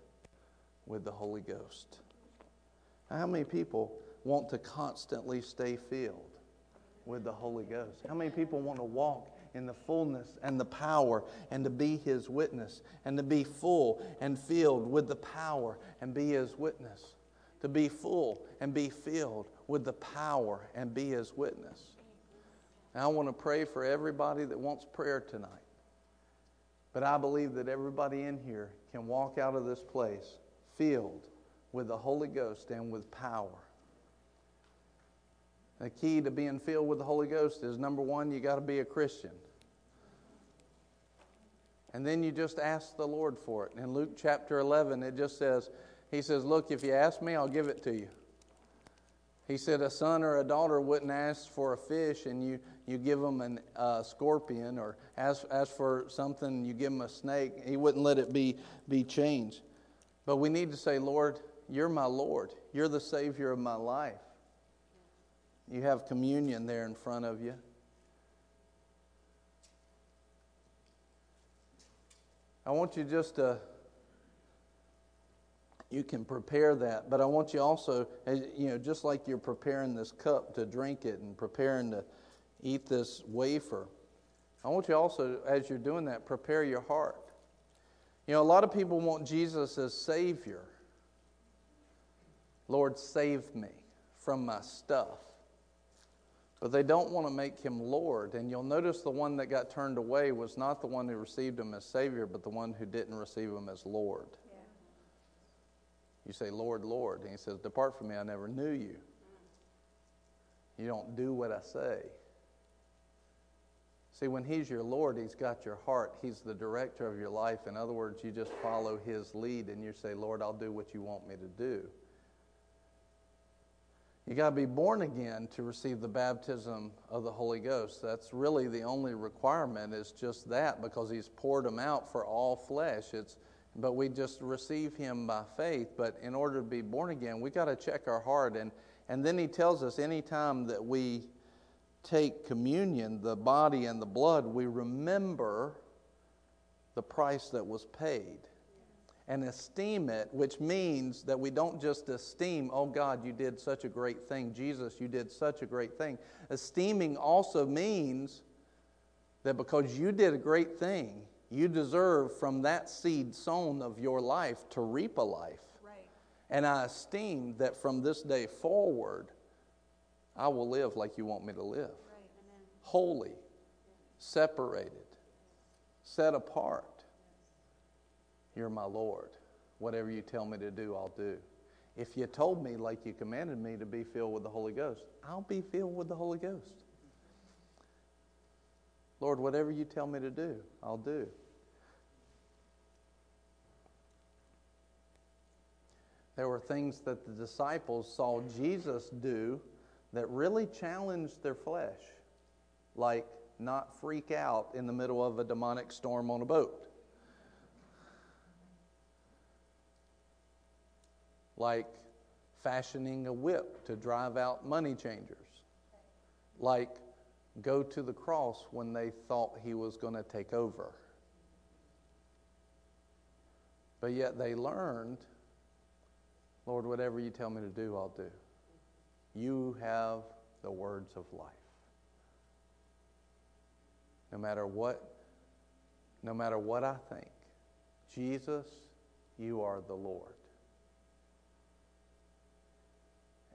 with the Holy Ghost. How many people want to constantly stay filled? With the Holy Ghost? How many people want to walk in the fullness and the power and to be His witness and to be full and filled with the power and be His witness? To be full and be filled with the power and be His witness. Now, I want to pray for everybody that wants prayer tonight. But I believe that everybody in here can walk out of this place filled with the Holy Ghost and with power. The key to being filled with the Holy Ghost is number one, you got to be a Christian. And then you just ask the Lord for it. In Luke chapter 11, it just says, He says, Look, if you ask me, I'll give it to you. He said, A son or a daughter wouldn't ask for a fish and you, you give them a uh, scorpion, or ask, ask for something, you give them a snake. He wouldn't let it be, be changed. But we need to say, Lord, you're my Lord. You're the Savior of my life. You have communion there in front of you. I want you just to, you can prepare that, but I want you also, you know, just like you're preparing this cup to drink it and preparing to eat this wafer, I want you also, as you're doing that, prepare your heart. You know, a lot of people want Jesus as Savior. Lord, save me from my stuff. But they don't want to make him Lord. And you'll notice the one that got turned away was not the one who received him as Savior, but the one who didn't receive him as Lord. Yeah. You say, Lord, Lord. And he says, Depart from me, I never knew you. You don't do what I say. See, when He's your Lord, He's got your heart. He's the director of your life. In other words, you just follow His lead and you say, Lord, I'll do what you want me to do. You got to be born again to receive the baptism of the Holy Ghost. That's really the only requirement is just that because he's poured them out for all flesh. It's but we just receive him by faith, but in order to be born again, we got to check our heart and and then he tells us anytime that we take communion, the body and the blood, we remember the price that was paid and esteem it, which means that we don't just esteem, oh God, you did such a great thing. Jesus, you did such a great thing. Esteeming also means that because you did a great thing, you deserve from that seed sown of your life to reap a life. Right. And I esteem that from this day forward, I will live like you want me to live. Right. Holy, separated, set apart you're my Lord. Whatever you tell me to do, I'll do. If you told me, like you commanded me, to be filled with the Holy Ghost, I'll be filled with the Holy Ghost. Lord, whatever you tell me to do, I'll do. There were things that the disciples saw Jesus do that really challenged their flesh, like not freak out in the middle of a demonic storm on a boat. Like fashioning a whip to drive out money changers. Like go to the cross when they thought he was going to take over. But yet they learned, Lord, whatever you tell me to do, I'll do. You have the words of life. No matter what, no matter what I think, Jesus, you are the Lord.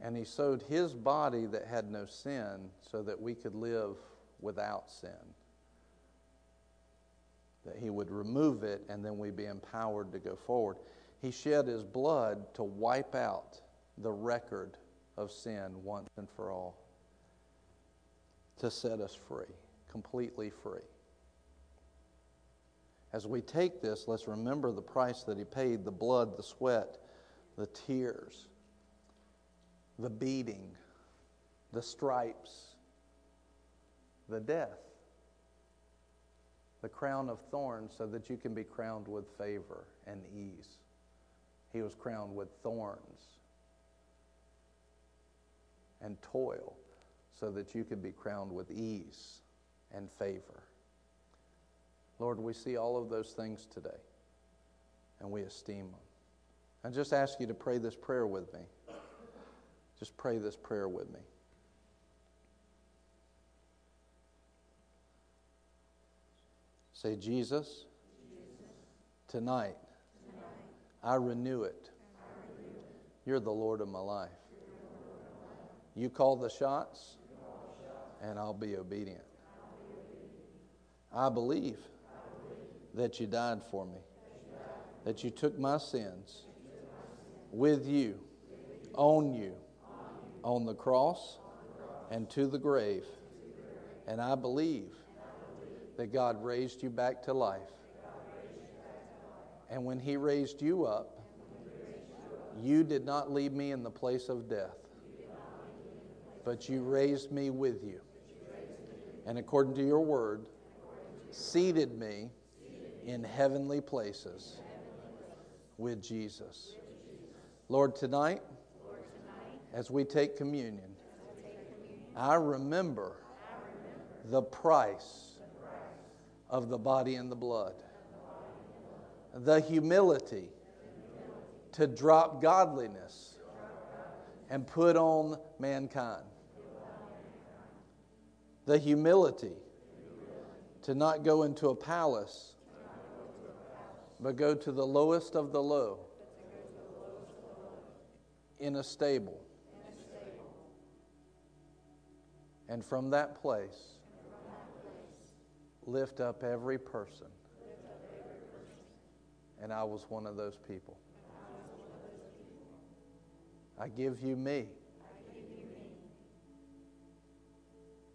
And he sowed his body that had no sin so that we could live without sin. That he would remove it and then we'd be empowered to go forward. He shed his blood to wipe out the record of sin once and for all, to set us free, completely free. As we take this, let's remember the price that he paid the blood, the sweat, the tears the beating, the stripes, the death, the crown of thorns, so that you can be crowned with favor and ease. He was crowned with thorns and toil, so that you could be crowned with ease and favor. Lord, we see all of those things today, and we esteem them. I just ask you to pray this prayer with me. Just pray this prayer with me. Say, Jesus, tonight, I renew it. You're the Lord of my life. You call the shots, and I'll be obedient. I believe that you died for me, that you took my sins with you, on you on the cross and to the grave. And I believe that God raised you back to life. And when He raised you up, you did not leave me in the place of death, but you raised me with you. And according to your word, seated me in heavenly places with Jesus. Lord, tonight, as we take communion, I remember the price of the body and the blood, the humility to drop godliness and put on mankind, the humility to not go into a palace, but go to the lowest of the low in a stable And from that place, lift up every person. And I was one of those people. I give you me.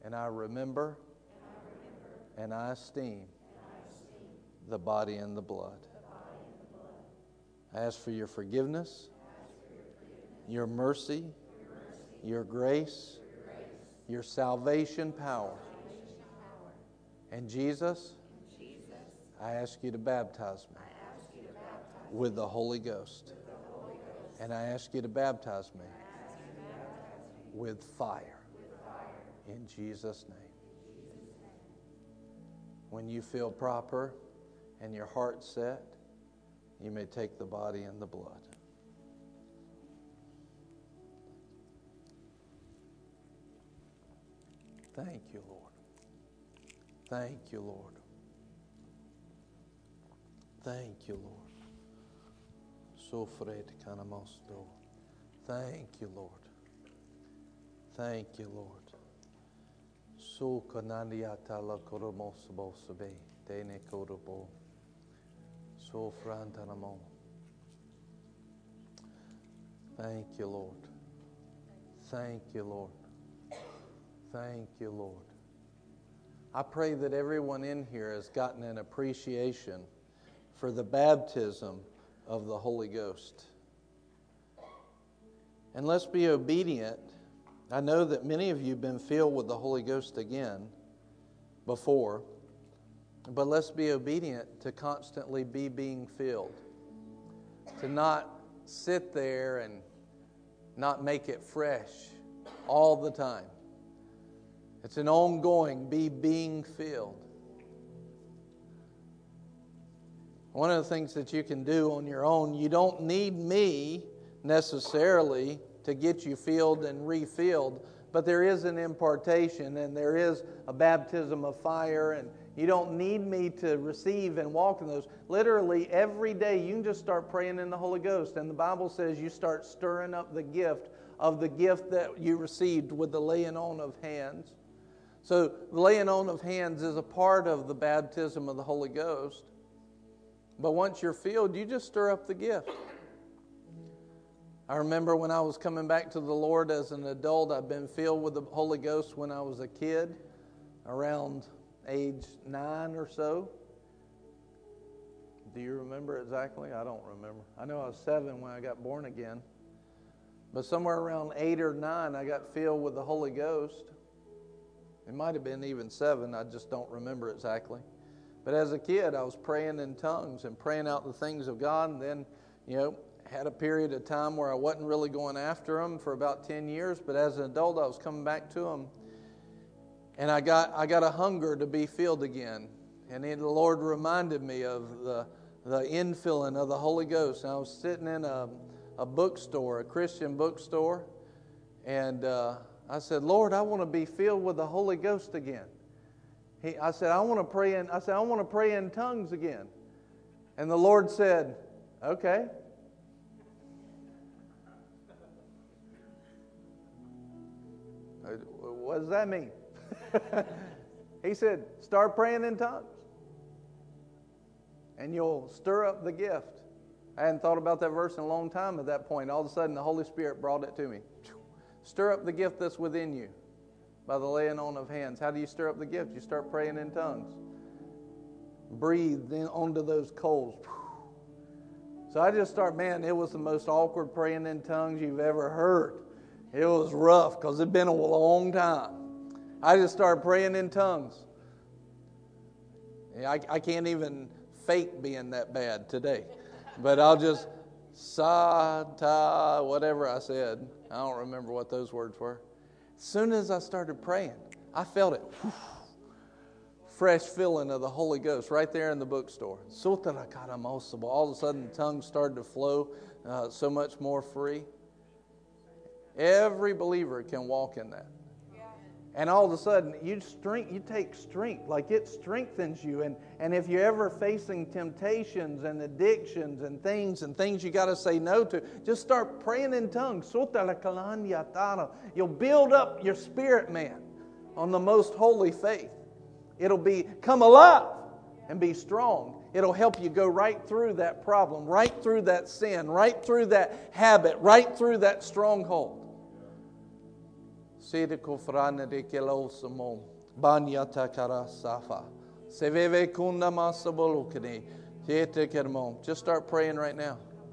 And I remember and I esteem the body and the blood. I ask for your forgiveness, your mercy, your grace your salvation power. And Jesus, I ask you to baptize me with the Holy Ghost. And I ask you to baptize me with fire. In Jesus' name. When you feel proper and your heart set, you may take the body and the blood. Thank you, Lord. Thank you, Lord. Thank you, Lord. So fred canamosto. Thank you, Lord. Thank you, Lord. So kanandiata la koromosabo sabe. Dene korobo. So frantanamo. Thank you, Lord. Thank you, Lord. Thank you, Lord. I pray that everyone in here has gotten an appreciation for the baptism of the Holy Ghost. And let's be obedient. I know that many of you have been filled with the Holy Ghost again. before. But let's be obedient to constantly be being filled, to not sit there and not make it fresh all the time. It's an ongoing be being filled. One of the things that you can do on your own, you don't need me necessarily to get you filled and refilled, but there is an impartation and there is a baptism of fire, and you don't need me to receive and walk in those. Literally, every day you can just start praying in the Holy Ghost, and the Bible says you start stirring up the gift of the gift that you received with the laying on of hands. So, laying on of hands is a part of the baptism of the Holy Ghost. But once you're filled, you just stir up the gift. I remember when I was coming back to the Lord as an adult, I'd been filled with the Holy Ghost when I was a kid, around age nine or so. Do you remember exactly? I don't remember. I know I was seven when I got born again. But somewhere around eight or nine, I got filled with the Holy Ghost. It might have been even seven, I just don't remember exactly. But as a kid, I was praying in tongues and praying out the things of God, and then, you know, had a period of time where I wasn't really going after them for about 10 years, but as an adult, I was coming back to them. And I got, I got a hunger to be filled again. And the Lord reminded me of the, the infilling of the Holy Ghost. And I was sitting in a, a bookstore, a Christian bookstore, and uh, I said, Lord, I want to be filled with the Holy Ghost again. He, I said, I want to pray in, I said, I want to pray in tongues again. And the Lord said, Okay. What does that mean? he said, Start praying in tongues. And you'll stir up the gift. I hadn't thought about that verse in a long time at that point. All of a sudden, the Holy Spirit brought it to me. Stir up the gift that's within you by the laying on of hands. How do you stir up the gift? You start praying in tongues. Breathe in onto those coals. So I just start, man, it was the most awkward praying in tongues you've ever heard. It was rough because it'd been a long time. I just started praying in tongues. I, I can't even fake being that bad today. But I'll just, sa, ta, whatever I said. I don't remember what those words were. As soon as I started praying, I felt it. Fresh filling of the Holy Ghost right there in the bookstore. All of a sudden, the tongues started to flow uh, so much more free. Every believer can walk in that and all of a sudden you strength you take strength like it strengthens you. And and if you're ever facing temptations and addictions and things and things you got to say no to just start praying in tongues. You'll build up your spirit man on the most holy faith. It'll be come alive and be strong. It'll help you go right through that problem right through that sin right through that habit right through that stronghold Sede kofrane de kelosamo. Banyata karasafa. Seveve kunda masabolukene. Just start praying right now.